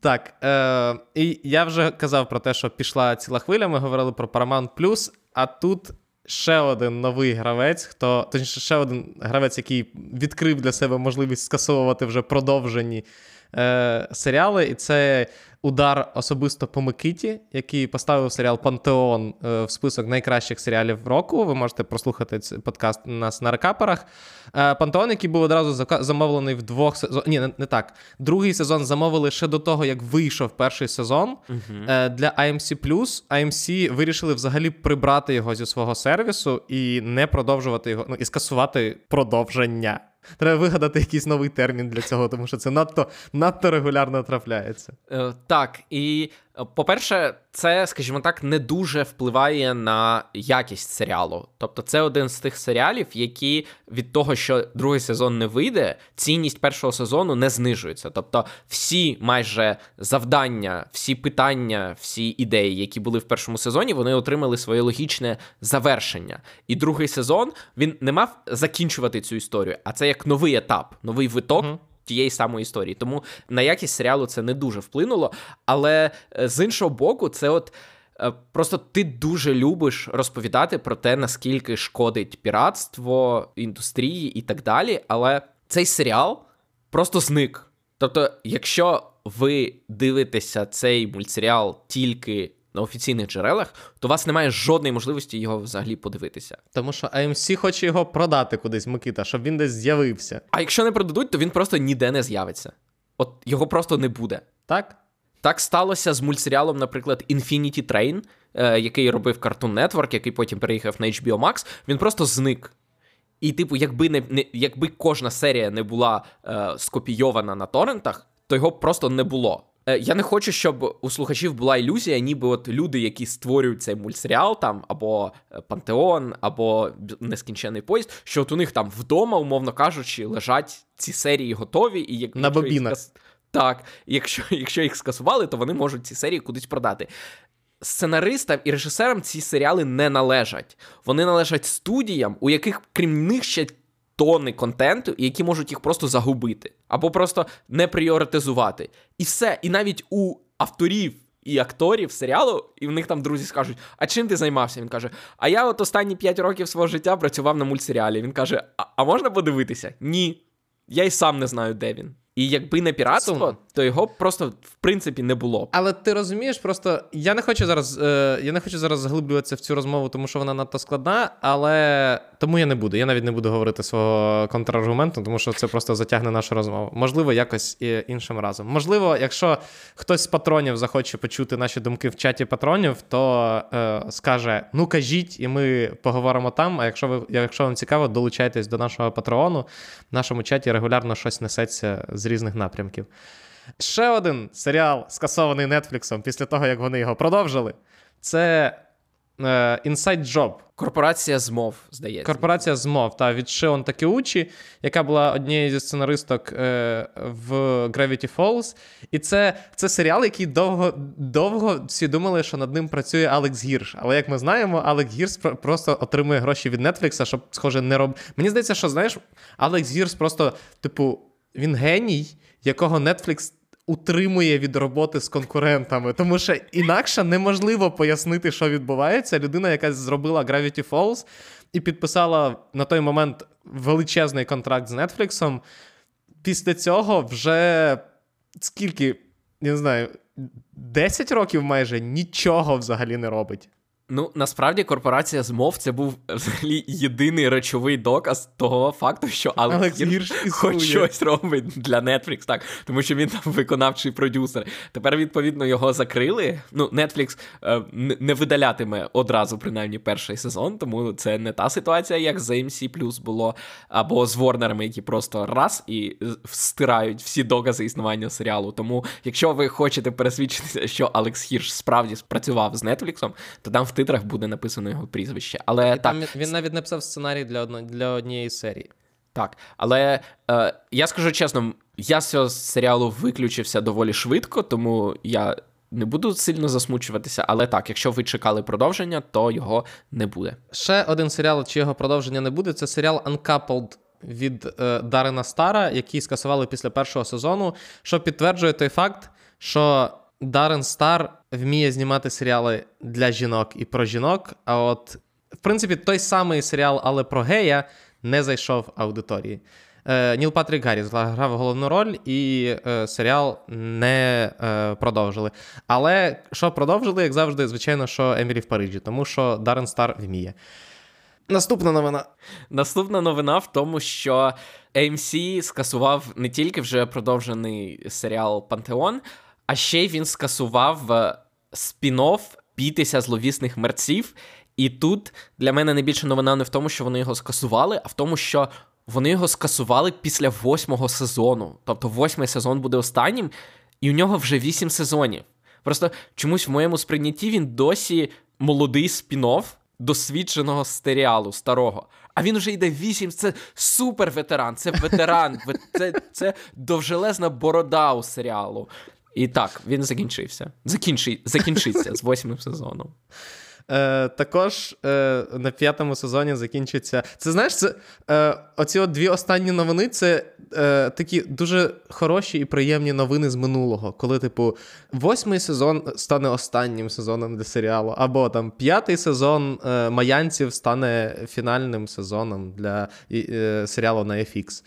Так, е, і я вже казав про те, що пішла ціла хвиля. Ми говорили про Paramount Plus, а тут ще один новий гравець, хто точніше, ще один гравець, який відкрив для себе можливість скасовувати вже продовжені е, серіали, і це удар особисто по Микиті, який поставив серіал Пантеон е, в список найкращих серіалів року. Ви можете прослухати цей подкаст у нас на рекаперах. Е, Пантеон, який був одразу замовлений в двох сезонах. Ні, не, не так. Другий сезон замовили ще до того, як вийшов перший сезон. Uh-huh. Для AMC AMC вирішили взагалі прибрати його зі свого сервісу і не продовжувати його, ну і скасувати продовження. Треба вигадати якийсь новий термін для цього, тому що це надто надто регулярно трапляється. Е, Так, і по-перше, це, скажімо так, не дуже впливає на якість серіалу. Тобто, це один з тих серіалів, які від того, що другий сезон не вийде, цінність першого сезону не знижується. Тобто, всі майже завдання, всі питання, всі ідеї, які були в першому сезоні, вони отримали своє логічне завершення. І другий сезон він не мав закінчувати цю історію, а це як новий етап, новий виток. Mm-hmm тієї самої історії. Тому на якість серіалу це не дуже вплинуло. Але е, з іншого боку, це от. Е, просто ти дуже любиш розповідати про те, наскільки шкодить піратство, індустрії і так далі. Але цей серіал просто зник. Тобто, якщо ви дивитеся цей мультсеріал тільки на офіційних джерелах, то у вас немає жодної можливості його взагалі подивитися. Тому що AMC хоче його продати кудись, Микита, щоб він десь з'явився. А якщо не продадуть, то він просто ніде не з'явиться. От його просто не буде. Так? Так сталося з мультсеріалом, наприклад, Infinity Train, е, який робив Cartoon Network, який потім переїхав на HBO Max, він просто зник. І, типу, якби не, не якби кожна серія не була е, скопійована на торрентах, то його просто не було. Е, я не хочу, щоб у слухачів була ілюзія, ніби от люди, які створюють цей мультсеріал, там або е, Пантеон, або нескінчений поїзд, що от у них там вдома, умовно кажучи, лежать ці серії готові, і як на бобінах. Так, якщо [LAUGHS] якщо їх скасували, то вони можуть ці серії кудись продати. сценаристам і режисерам ці серіали не належать. Вони належать студіям, у яких крім них ще тонни контенту, які можуть їх просто загубити, або просто не пріоритизувати. І все. І навіть у авторів. І акторів серіалу, і в них там друзі скажуть: А чим ти займався? Він каже: А я от останні 5 років свого життя працював на мультсеріалі. Він каже: А, а можна подивитися? Ні. Я й сам не знаю, де він. І якби не піратство. То його просто в принципі не було. Але ти розумієш, просто я не хочу зараз е, я не хочу зараз заглиблюватися в цю розмову, тому що вона надто складна, але тому я не буду. Я навіть не буду говорити свого контраргументу, тому що це просто затягне нашу розмову. Можливо, якось і іншим разом. Можливо, якщо хтось з патронів захоче почути наші думки в чаті патронів, то е, скаже: ну кажіть, і ми поговоримо там. А якщо ви, якщо вам цікаво, долучайтесь до нашого патреону. В нашому чаті регулярно щось несеться з різних напрямків. Ще один серіал, скасований Нетфліксом після того, як вони його продовжили. Це е, Inside Job. Корпорація змов, здається. Корпорація змов та від Шион Такеучі, яка була однією зі сценаристок е, в Gravity Falls. І це це серіал, який довго довго всі думали, що над ним працює Алекс Гірш. Але як ми знаємо, Алекс Гірш просто отримує гроші від Нетфлікса, щоб, схоже, не робити. Мені здається, що знаєш, Алекс Гірш просто, типу, він геній, якого Netflix утримує від роботи з конкурентами. Тому що інакше неможливо пояснити, що відбувається. Людина, яка зробила Gravity Falls і підписала на той момент величезний контракт з Netflix, після цього вже скільки, я не знаю, 10 років майже нічого взагалі не робить. Ну, насправді корпорація змов це був взагалі єдиний речовий доказ того факту, що Алекс Гірш хоч щось робить для Netflix, так, тому що він там виконавчий продюсер. Тепер, відповідно, його закрили. Ну, Netflix е, не видалятиме одразу, принаймні, перший сезон, тому це не та ситуація, як з AMC було, або з Ворнерами, які просто раз і стирають всі докази існування серіалу. Тому, якщо ви хочете пересвідчитися, що Алекс Гірш справді спрацював з Netflix, то там в титрах буде написано його прізвище. Але так, там Він навіть написав сценарій для одно, для однієї серії. Так. Але е, я скажу чесно, я з цього серіалу виключився доволі швидко, тому я не буду сильно засмучуватися. Але так, якщо ви чекали продовження, то його не буде. Ще один серіал, чи його продовження не буде, це серіал Uncoupled від е, Даррена Стара, який скасували після першого сезону, що підтверджує той факт, що Дарен Стар вміє знімати серіали для жінок і про жінок. А от, в принципі, той самий серіал, але про гея, не зайшов аудиторії. Е, Ніл Патрік Гарріс грав головну роль, і е, серіал не е, продовжили. Але що продовжили, як завжди, звичайно, що Емілі в Парижі, тому що Дарен Стар вміє. Наступна новина. Наступна новина в тому, що AMC скасував не тільки вже продовжений серіал Пантеон, а ще він скасував е, спін-офф «Бійтеся зловісних мерців. І тут для мене найбільша новина не в тому, що вони його скасували, а в тому, що вони його скасували після восьмого сезону. Тобто восьмий сезон буде останнім, і у нього вже вісім сезонів. Просто чомусь в моєму сприйнятті він досі молодий спін-офф досвідченого серіалу старого. А він вже йде вісім. Це супер ветеран, це ветеран, [LAUGHS] це це довжелезна борода у серіалу. І так, він закінчився. Закінчи... Закінчиться з восьмим сезоном. Е, Також е, на п'ятому сезоні закінчиться. Це знаєш, це е, оці от дві останні новини це е, такі дуже хороші і приємні новини з минулого. Коли, типу, восьмий сезон стане останнім сезоном для серіалу, або там п'ятий сезон е, Маянців стане фінальним сезоном для е, серіалу на FX.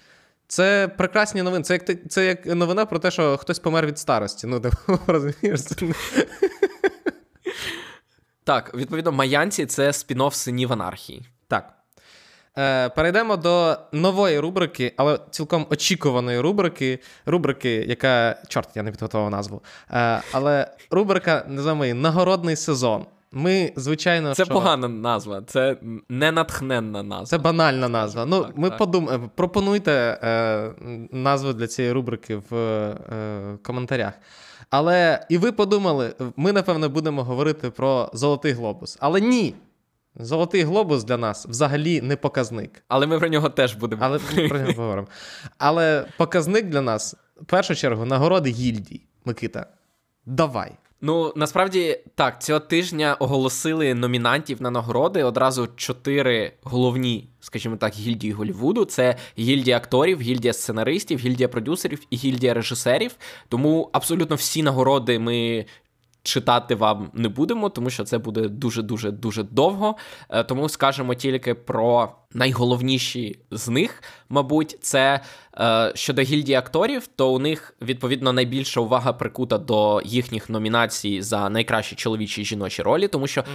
Це прекрасні новини. Це як це як новина про те, що хтось помер від старості. Ну, типу, [LAUGHS] розумієш? Так, відповідно, Маянці це спін-офф синів анархії. Так. Е, Перейдемо до нової рубрики, але цілком очікуваної рубрики. Рубрики, яка. Чорт, я не підготував назву. Е, Але рубрика називаємо її Нагородний сезон. Ми, звичайно, це що... погана назва, це не натхненна назва. Це банальна назва. Ну, так, ми так. подумаємо. Пропонуйте е, назву для цієї рубрики в е, коментарях. Але і ви подумали, ми, напевно, будемо говорити про Золотий Глобус. Але ні. Золотий глобус для нас взагалі не показник. Але ми про нього теж будемо. Але ми про нього говоримо. Але показник для нас, в першу чергу, нагороди гільдій. Микита, давай. Ну насправді так, цього тижня оголосили номінантів на нагороди одразу чотири головні, скажімо так, гільдії Голлівуду. Це гільдія акторів, гільдія сценаристів, гільдія продюсерів і гільдія режисерів. Тому абсолютно всі нагороди ми читати вам не будемо, тому що це буде дуже дуже дуже довго. Е, тому скажемо тільки про найголовніші з них, мабуть, це е, щодо гільдії акторів, то у них відповідно найбільша увага прикута до їхніх номінацій за найкращі чоловічі і жіночі ролі, тому що е,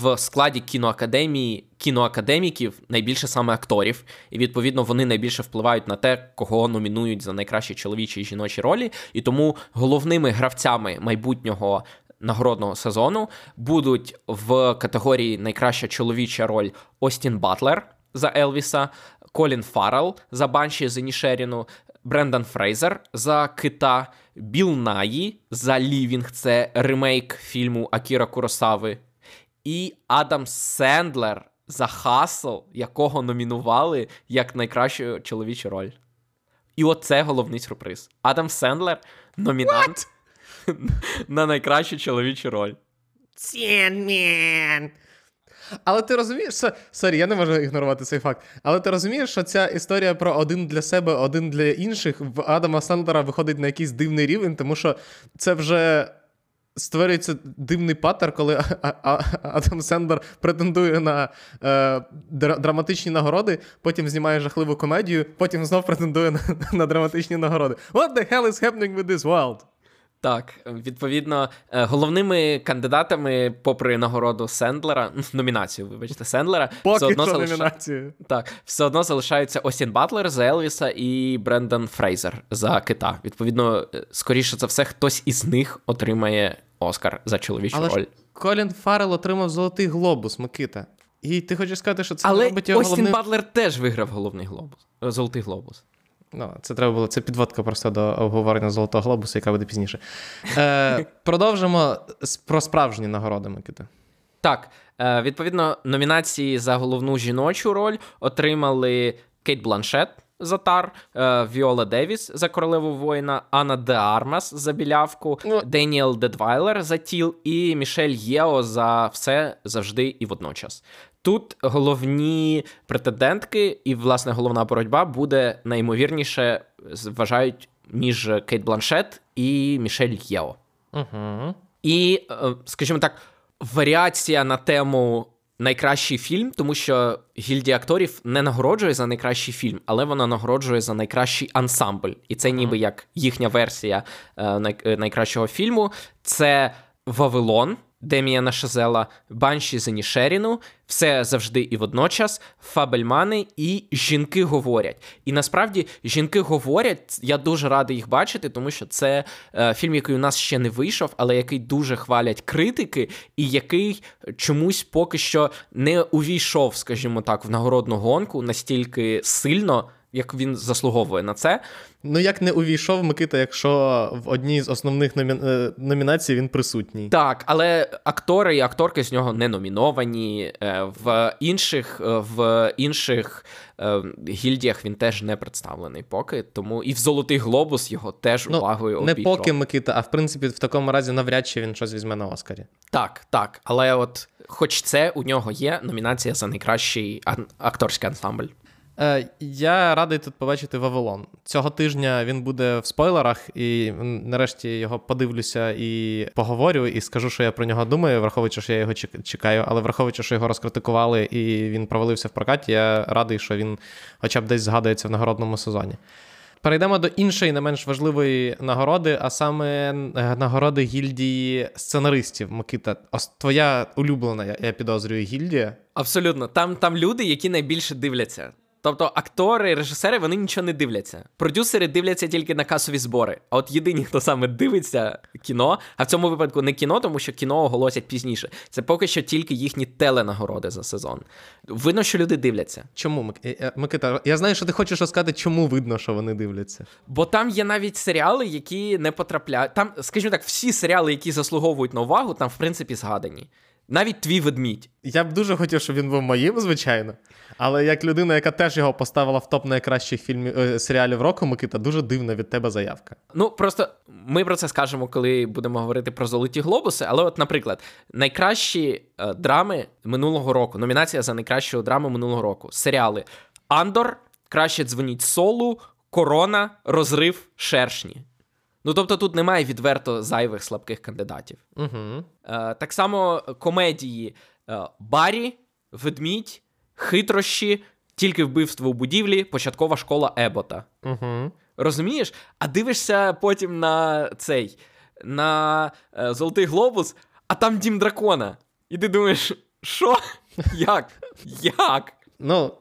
в складі кіноакадемії кіноакадеміків найбільше саме акторів, і відповідно вони найбільше впливають на те, кого номінують за найкращі чоловічі і жіночі ролі. І тому головними гравцями майбутнього нагородного сезону будуть в категорії найкраща чоловіча роль Остін Батлер за Елвіса, Колін Фаррелл за Банші з Інішеріну, Брендан Фрейзер за Кита, Біл Наї за Living, це ремейк фільму Акіра Куросави, і Адам Сендлер за Хасл, якого номінували як найкращу чоловічу роль. І оце головний сюрприз. Адам Сендлер номінант. What? [LAUGHS] на найкращу чоловічу роль. Але ти розумієш, сорі, я не можу ігнорувати цей факт. Але ти розумієш, що ця історія про один для себе, один для інших в Адама Сендлера виходить на якийсь дивний рівень, тому що це вже створюється дивний патерн, коли Адам Сендлер претендує на е, драматичні нагороди, потім знімає жахливу комедію, потім знов претендує на, на драматичні нагороди. What the hell is happening with this world? Так, відповідно, е, головними кандидатами, попри нагороду Сендлера, номінацію, вибачте, Сендлера, Поки все одно залиш... номінацію. Так, все одно залишаються Остін Батлер за Елвіса і Брендан Фрейзер за Кита. Відповідно, е, скоріше за все, хтось із них отримає Оскар за чоловічу Але роль. Ж Колін Фаррелл отримав золотий глобус, Микита. І ти хочеш сказати, що це Але робить його Остін головним... Батлер теж виграв головний глобус. Е, золотий глобус. Ну, Це треба було це підводка просто до обговорення Золотого Глобуса, яка буде пізніше. Е, [LAUGHS] Продовжимо про справжні нагороди, Микита. Так, е, відповідно, номінації за головну жіночу роль отримали Кейт Бланшет за Тар, е, Віола Девіс за Королеву воїна, Анна Де Армас за Білявку, ну. Деніел Дедвайлер за Till і Мішель Єо за Все завжди і водночас. Тут головні претендентки, і, власне, головна боротьба буде найімовірніше, вважають між Кейт Бланшет і Мішель Єо. Угу. І, е, скажімо так, варіація на тему найкращий фільм, тому що гільдія акторів не нагороджує за найкращий фільм, але вона нагороджує за найкращий ансамбль. І це ніби як їхня версія е, е, найкращого фільму. Це Вавилон. Деміана Шазела, Банші Зенішеріну, все завжди і водночас, Фабельмани і жінки говорять. І насправді жінки говорять, я дуже радий їх бачити, тому що це е, фільм, який у нас ще не вийшов, але який дуже хвалять критики, і який чомусь поки що не увійшов, скажімо так, в нагородну гонку настільки сильно як він заслуговує на це. Ну, як не увійшов Микита, якщо в одній з основних номі... Е, номінацій він присутній. Так, але актори і акторки з нього не номіновані. Е, в інших е, в інших гільдіях він теж не представлений поки. Тому і в Золотий Глобус його теж ну, увагою обійшов. Не поки Микита, а в принципі, в такому разі навряд чи він щось візьме на Оскарі. Так, так. Але от, хоч це у нього є номінація за найкращий акторський ансамбль. Е, Я радий тут побачити Вавилон. Цього тижня він буде в спойлерах, і нарешті його подивлюся і поговорю, і скажу, що я про нього думаю, враховуючи, що я його чекаю, але враховуючи, що його розкритикували і він провалився в прокаті, я радий, що він хоча б десь згадується в нагородному сезоні. Перейдемо до іншої, не менш важливої нагороди, а саме е, нагороди гільдії сценаристів. Микита, твоя улюблена, я підозрюю, гільдія. Абсолютно, там там люди, які найбільше дивляться. Тобто актори, режисери вони нічого не дивляться. Продюсери дивляться тільки на касові збори. А от єдині, хто саме дивиться кіно, а в цьому випадку не кіно, тому що кіно оголосять пізніше. Це поки що тільки їхні теленагороди за сезон. Видно, що люди дивляться. Чому е, е, Микита? Я знаю, що ти хочеш розказати, чому видно, що вони дивляться. Бо там є навіть серіали, які не потрапляють. Там, скажімо так, всі серіали, які заслуговують на увагу, там в принципі згадані. Навіть твій ведмідь. Я б дуже хотів, щоб він був моїм, звичайно. Але як людина, яка теж його поставила в топ найкращих фільмів е, серіалів року, Микита, дуже дивна від тебе заявка. Ну просто ми про це скажемо, коли будемо говорити про золоті глобуси. Але, от, наприклад, найкращі е, драми минулого року, номінація за найкращу драму минулого року. Серіали Андор, краще дзвоніть солу, Корона, Розрив, Шершні. Ну тобто тут немає відверто зайвих слабких кандидатів. Угу. Е, так само комедії е, Барі, Ведмідь, Хитрощі, Тільки вбивство у будівлі, Початкова школа Ебота. Угу. Розумієш? А дивишся потім на цей на е, Золотий Глобус, а там Дім дракона. І ти думаєш, що? Як? Як? Ну,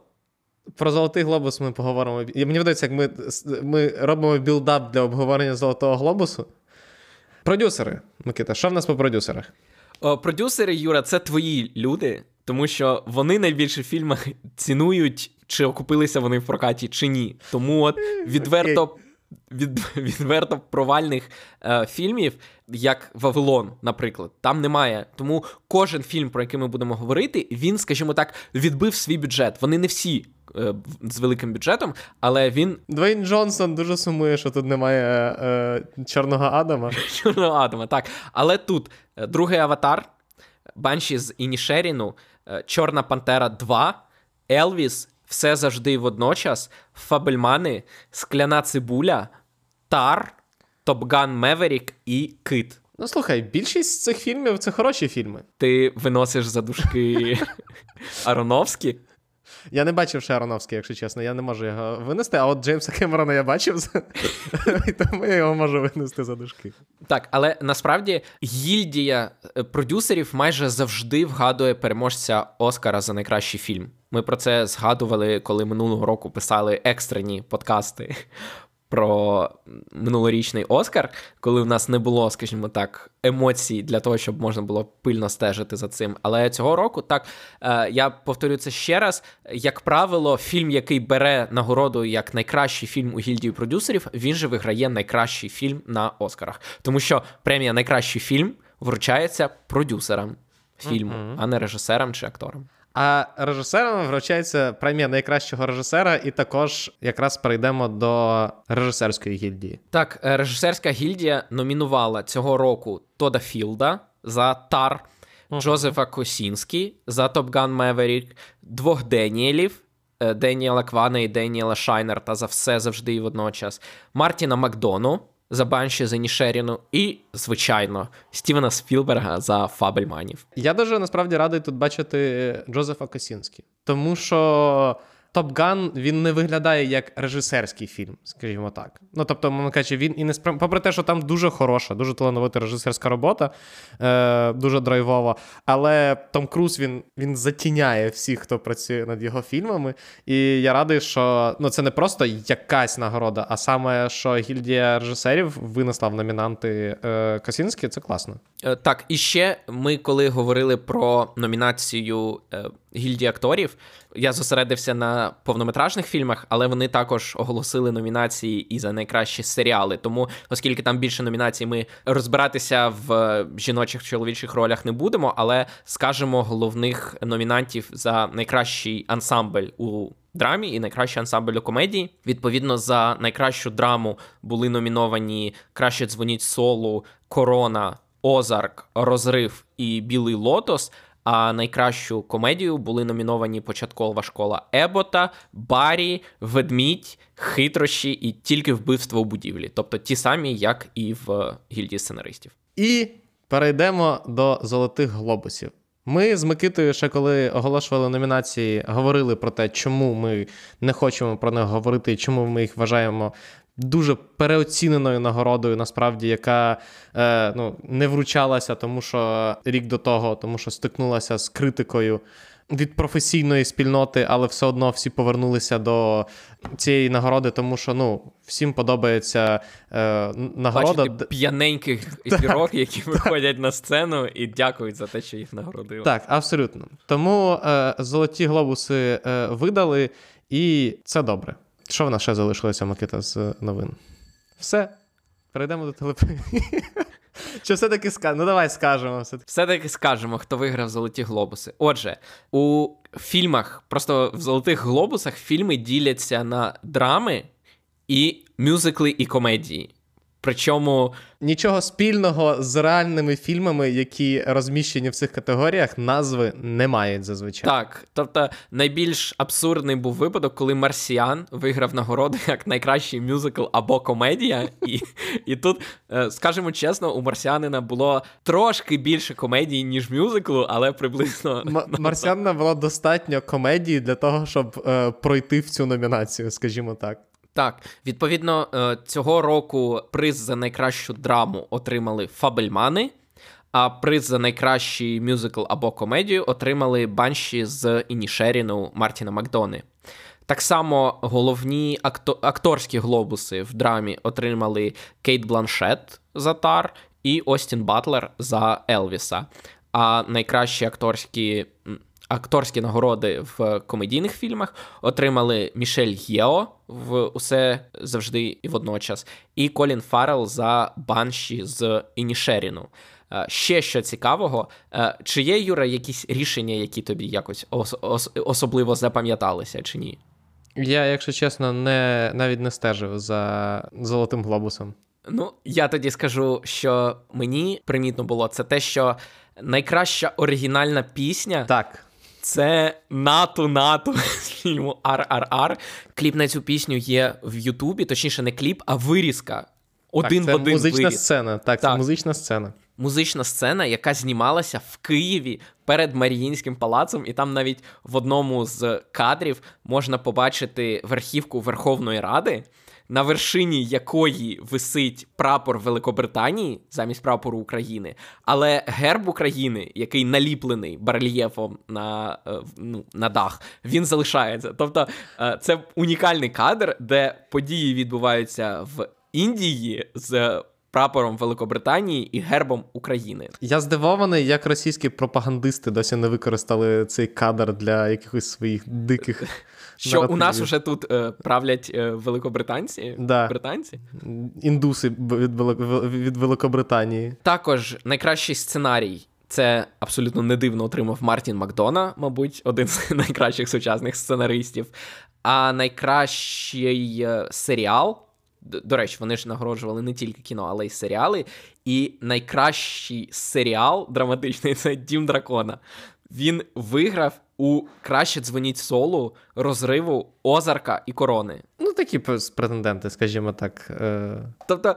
про Золотий Глобус ми поговоримо. І мені видається, як ми, ми робимо build-up для обговорення Золотого Глобусу. Продюсери, Микита, що в нас по продюсерах? О, продюсери, Юра, це твої люди, тому що вони найбільше в фільмах цінують, чи окупилися вони в прокаті, чи ні. Тому от відверто. Від, відверто провальних е, фільмів, як Вавилон, наприклад, там немає. Тому кожен фільм, про який ми будемо говорити, він, скажімо так, відбив свій бюджет. Вони не всі з великим бюджетом, але він Двейн Джонсон дуже сумує, що тут немає е, Чорного Адама. [LAUGHS] Чорного Адама, так. Але тут е, другий аватар, Банші з Інішеріну, е, Чорна Пантера 2, Елвіс, Все завжди водночас, Фабельмани, Скляна Цибуля, Тар, Топган Меверік і Кит. Ну слухай, більшість цих фільмів це хороші фільми. Ти виносиш за дужки [LAUGHS] Ароновські. Я не бачив ще якщо чесно, я не можу його винести, а от Джеймса Кемерона я бачив, і тому я його можу винести за дужки. Так, але насправді гільдія е, продюсерів майже завжди вгадує переможця Оскара за найкращий фільм. Ми про це згадували, коли минулого року писали екстрені подкасти про минулорічний Оскар, коли в нас не було, скажімо так, емоцій для того, щоб можна було пильно стежити за цим. Але цього року, так е, я повторю це ще раз: як правило, фільм, який бере нагороду як найкращий фільм у гільдії продюсерів, він же виграє найкращий фільм на Оскарах, тому що премія найкращий фільм вручається продюсерам фільму, uh-huh. а не режисерам чи акторам. А режисерам вручається премія найкращого режисера, і також якраз перейдемо до режисерської гільдії. Так, е, режисерська гільдія номінувала цього року Тода Філда за Тар, uh-huh. Джозефа Косінські за Top Gun Maverick, двох Деніелів. Е, Деніела Квана і Деніела Шайнерта за Все завжди і водночас, Мартіна Макдону за Банші з Інішеріну, і, звичайно, Стівена Спілберга за Фабельманів. Я дуже насправді радий тут бачити Джозефа Косінські, тому що. Top Gun він не виглядає як режисерський фільм, скажімо так. Ну тобто, умовно кажучи, він і не спрям... попри те, що там дуже хороша, дуже талановита режисерська робота, е, дуже драйвова. Але Том Круз він він затіняє всіх, хто працює над його фільмами. І я радий, що ну це не просто якась нагорода, а саме, що гільдія режисерів винесла в номінанти е, Косінські, це класно. Е, так, і ще ми, коли говорили про номінацію е, гільдії акторів, я зосередився на повнометражних фільмах, але вони також оголосили номінації і за найкращі серіали. Тому, оскільки там більше номінацій, ми розбиратися в жіночих чоловічих ролях не будемо, але скажемо головних номінантів за найкращий ансамбль у. Драмі і найкращий ансамбль у комедії. Відповідно, за найкращу драму були номіновані Краще дзвоніть солу, Корона, Озарк, Розрив і Білий Лотос. А найкращу комедію були номіновані початкова школа Ебота, Барі, Ведмідь, Хитрощі і тільки вбивство у будівлі, тобто ті самі, як і в гільдії сценаристів. І перейдемо до золотих глобусів. Ми з Микитою, ще коли оголошували номінації, говорили про те, чому ми не хочемо про них говорити чому ми їх вважаємо дуже переоціненою нагородою, насправді, яка е, ну, не вручалася, тому що рік до того, тому що стикнулася з критикою. Від професійної спільноти, але все одно всі повернулися до цієї нагороди, тому що ну всім подобається е, нагорода Бачити п'яненьких [LAUGHS] зірок, які виходять на сцену і дякують за те, що їх нагородили. Так, абсолютно. Тому е, золоті глобуси е, видали, і це добре. Що в нас ще залишилося, Микита, з новин? Все. Перейдемо до телепремії. [LAUGHS] Чи все-таки скажемо? Ну давай скажемо. все. Все-таки скажемо, хто виграв золоті глобуси. Отже, у фільмах, просто в золотих глобусах фільми діляться на драми і мюзикли і комедії. Причому нічого спільного з реальними фільмами, які розміщені в цих категоріях, назви не мають зазвичай. Так, тобто найбільш абсурдний був випадок, коли Марсіан виграв нагороду як найкращий мюзикл або комедія. І і тут, е, скажімо чесно, у Марсіанина було трошки більше комедії, ніж мюзиклу, але приблизно М- Марсіанина було достатньо комедії для того, щоб е, пройти в цю номінацію, скажімо так. Так, відповідно, е, цього року приз за найкращу драму отримали Фабельмани, а приз за найкращий мюзикл або комедію отримали Банші з Інішеріну Мартіна Макдони. Так само головні акторські глобуси в драмі отримали Кейт Бланшет за Тар і Остін Батлер за Елвіса. А найкращі акторські акторські нагороди в комедійних фільмах отримали Мішель Єо в усе завжди і водночас, і Колін Фаррелл за банші з Інішеріну. Е, ще що цікавого, е, чи є Юра якісь рішення, які тобі якось ос- ос- особливо запам'яталися, чи ні? Я, якщо чесно, не навіть не стежив за золотим глобусом. Ну, я тоді скажу, що мені примітно було це те, що найкраща оригінальна пісня. Так. Це нату з [LAUGHS] фільму RRR. Кліп на цю пісню є в Ютубі, точніше, не кліп, а вирізка. Один так, це в один музична виріз. сцена. Так, так, це музична сцена. Музична сцена, яка знімалася в Києві перед Маріїнським палацом, і там навіть в одному з кадрів можна побачити верхівку Верховної Ради на вершині якої висить прапор Великобританії замість прапору України, але герб України, який наліплений барельєфом на е, ну, на дах, він залишається. Тобто е, це унікальний кадр, де події відбуваються в Індії з. Прапором Великобританії і гербом України. Я здивований, як російські пропагандисти досі не використали цей кадр для якихось своїх диких що у нас вже тут е, правлять е, великобританці да. британці? Індуси від, від Великобританії. Також найкращий сценарій. Це абсолютно не дивно отримав Мартін Макдона, мабуть, один з [LAUGHS] найкращих сучасних сценаристів. А найкращий е, серіал. До речі, вони ж нагороджували не тільки кіно, але й серіали. І найкращий серіал драматичний це Дім Дракона. Він виграв у краще дзвоніть солу, розриву, Озарка і корони. Ну, такі претенденти, скажімо так. Е... Тобто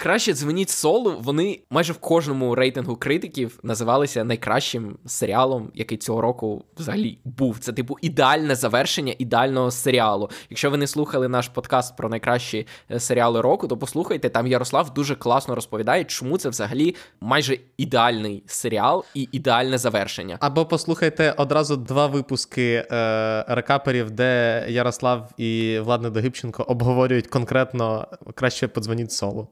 Краще дзвоніть солу. Вони майже в кожному рейтингу критиків називалися найкращим серіалом, який цього року взагалі був. Це типу ідеальне завершення ідеального серіалу. Якщо ви не слухали наш подкаст про найкращі е, серіали року, то послухайте. Там Ярослав дуже класно розповідає, чому це взагалі майже ідеальний серіал і ідеальне завершення. Або послухайте одразу два випуски е, рекаперів, де Ярослав і Владне Догибченко обговорюють конкретно краще подзвоніть солу.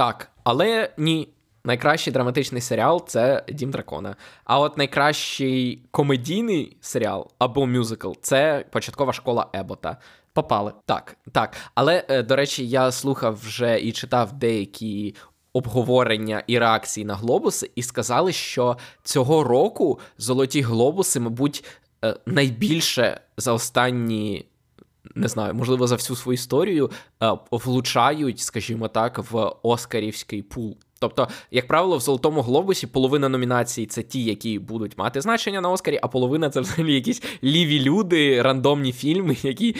Так, але ні. Найкращий драматичний серіал це Дім Дракона. А от найкращий комедійний серіал або мюзикл це початкова школа Ебота. Попали. Так, так. Але, е, до речі, я слухав вже і читав деякі обговорення і реакції на глобуси, і сказали, що цього року золоті глобуси, мабуть, е, найбільше за останні не знаю, можливо, за всю свою історію е, влучають, скажімо так, в Оскарівський пул. Тобто, як правило, в Золотому Глобусі половина номінацій це ті, які будуть мати значення на Оскарі, а половина це взагалі якісь ліві люди, рандомні фільми, [LAUGHS] які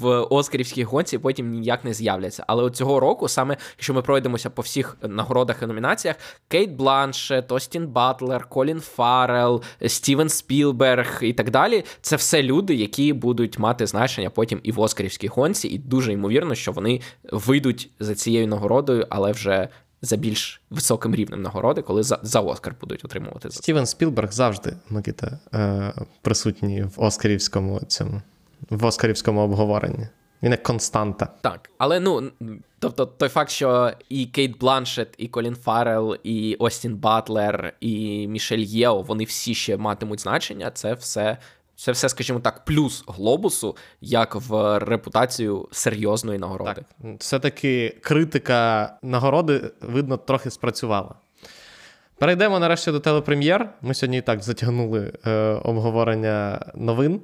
в Оскарівській гонці потім ніяк не з'являться. Але от цього року, саме якщо ми пройдемося по всіх нагородах і номінаціях, Кейт Бланшет, Остін Батлер, Колін Фаррелл, Стівен Спілберг і так далі, це все люди, які будуть мати значення потім і в Оскарівській гонці, і дуже ймовірно, що вони вийдуть за цією нагородою, але вже за більш високим рівнем нагороди, коли за за Оскар будуть отримувати. Стівен Спілберг завжди Микита, е, присутній в Оскарівському цьому в Оскарівському обговоренні. Він як константа. Так, але ну тобто, той факт, що і Кейт Бланшет, і Колін Фаррелл, і Остін Батлер, і Мішель Єо, вони всі ще матимуть значення, це все це все, скажімо так, плюс глобусу, як в репутацію серйозної нагороди. Так, Все-таки критика нагороди, видно, трохи спрацювала. Перейдемо нарешті до телепрем'єр. Ми сьогодні і так затягнули е, обговорення новин.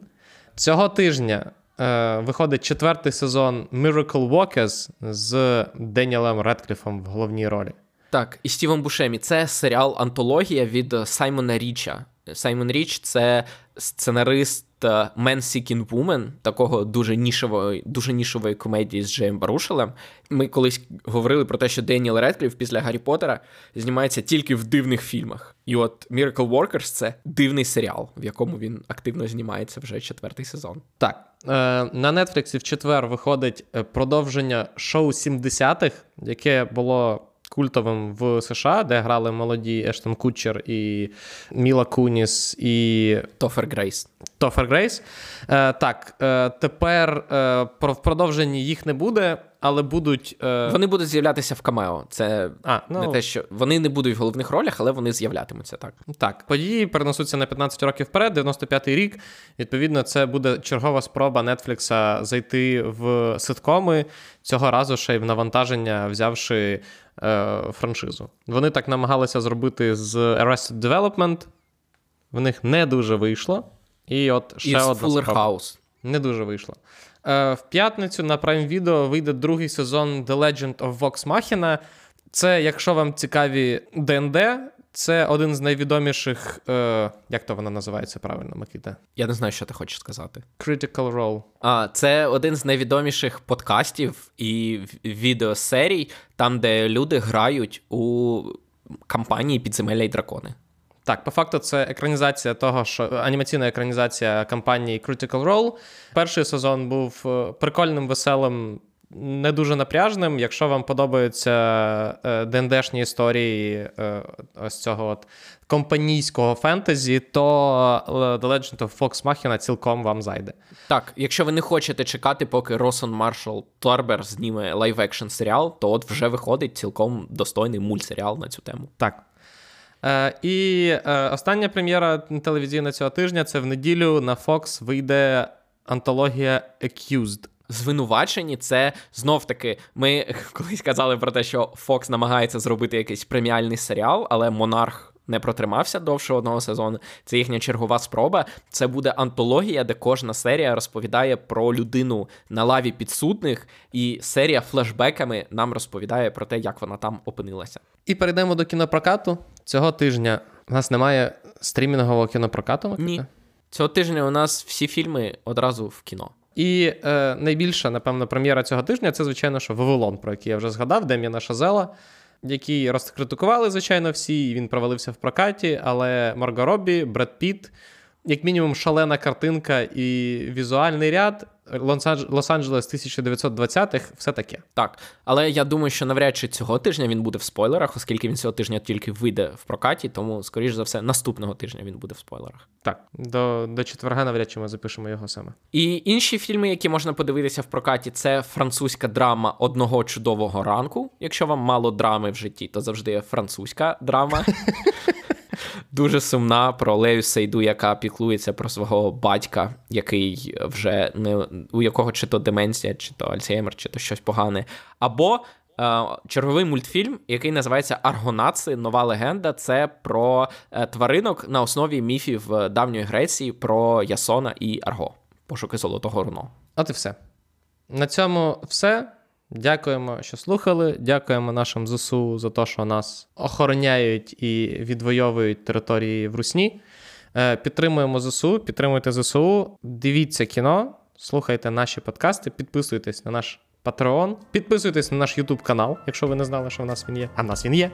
Цього тижня е, виходить четвертий сезон Miracle Walkers з Деніелем Редкліфом в головній ролі. Так, і Стівом Бушемі. Це серіал антологія від Саймона Річа. Саймон Річ це сценарист Man Seeking Woman, такого дуже нішової, дуже нішової комедії з Джеєм Барушелем. Ми колись говорили про те, що Деніел Редкліф після Гаррі Поттера знімається тільки в дивних фільмах. І от Miracle Workers — це дивний серіал, в якому він активно знімається вже четвертий сезон. Так, е, на Нетфліксі в четвер виходить е, продовження шоу 70-х, яке було культовим в США, де грали молоді Ештон Кутчер і Міла Куніс і Тофер Грейс. Тофер Грейс. Е, Так, е, тепер е, про в продовженні їх не буде, але будуть. Е... Вони будуть з'являтися в камео. Це а, ну... не те, що вони не будуть в головних ролях, але вони з'являтимуться так. Так, події перенесуться на 15 років вперед, 95-й рік. Відповідно, це буде чергова спроба Нетфлікса зайти в ситкоми цього разу ще й в навантаження, взявши франшизу. Вони так намагалися зробити з Arrested Development. В них не дуже вийшло. І от ще і одна Fuller справа. House. Не дуже вийшло. Е, В п'ятницю на Prime Video вийде другий сезон The Legend of Vox Machina. Це, якщо вам цікаві ДНД, це один з найвідоміших. Е, Як то вона називається правильно, Микита? Я не знаю, що ти хочеш сказати. Critical Role. А, Це один з найвідоміших подкастів і відеосерій, там, де люди грають у кампанії Підземелля і дракони. Так, по факту, це екранізація того, що анімаційна екранізація кампанії Critical Role. Перший сезон був е, прикольним, веселим, не дуже напряжним. Якщо вам подобаються е, ДНДшні історії е, ось цього от компанійського фентезі, то The Legend of Vox Machina цілком вам зайде. Так, якщо ви не хочете чекати, поки Росон Маршал Торбер зніме live-action серіал, то от вже виходить цілком достойний мультсеріал на цю тему. Так. Е, І е, остання прем'єра телевізійна цього тижня це в неділю на Fox вийде антологія Accused. Звинувачені, це знов таки. Ми [LAUGHS] колись казали про те, що Fox намагається зробити якийсь преміальний серіал, але Монарх не протримався довше одного сезону. Це їхня чергова спроба. Це буде антологія, де кожна серія розповідає про людину на лаві підсудних, і серія флешбеками нам розповідає про те, як вона там опинилася. І перейдемо до кінопрокату. Цього тижня у нас немає стрімінгового кінопрокату. Ні. Цього тижня у нас всі фільми одразу в кіно. І е, найбільша, напевно, прем'єра цього тижня це, звичайно, що Вавилон, про який я вже згадав, Дем'яна Шазела, який розкритикували, звичайно, всі, і він провалився в прокаті, але Марго Робі, Бред Піт, як мінімум, шалена картинка і візуальний ряд. Лос-Анджелес 1920-х, все таке. Так, але я думаю, що навряд чи цього тижня він буде в спойлерах, оскільки він цього тижня тільки вийде в прокаті, тому, скоріш за все, наступного тижня він буде в спойлерах. Так, до до четверга навряд чи ми запишемо його саме. І інші фільми, які можна подивитися в прокаті, це французька драма одного чудового ранку. Якщо вам мало драми в житті, то завжди є французька драма. [LAUGHS] Дуже сумна про Лею Сейду, яка піклується про свого батька, який вже не у якого чи то деменція, чи то Альцгеймер, чи то щось погане. Або е, черговий мультфільм, який називається Аргонаци. Нова легенда. Це про е, тваринок на основі міфів е, давньої Греції про Ясона і Арго. Пошуки золотого руно. От і все. На цьому все. Дякуємо, що слухали. Дякуємо нашим ЗСУ за те, що нас охороняють і відвоюють території в Русні. Е, підтримуємо ЗСУ, підтримуйте ЗСУ, дивіться кіно, слухайте наші подкасти, підписуйтесь на наш Patreon, підписуйтесь на наш YouTube канал, якщо ви не знали, що в нас він є. А в нас він є.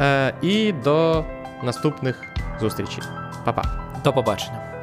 Е, і до наступних зустрічей. Па-па. До побачення.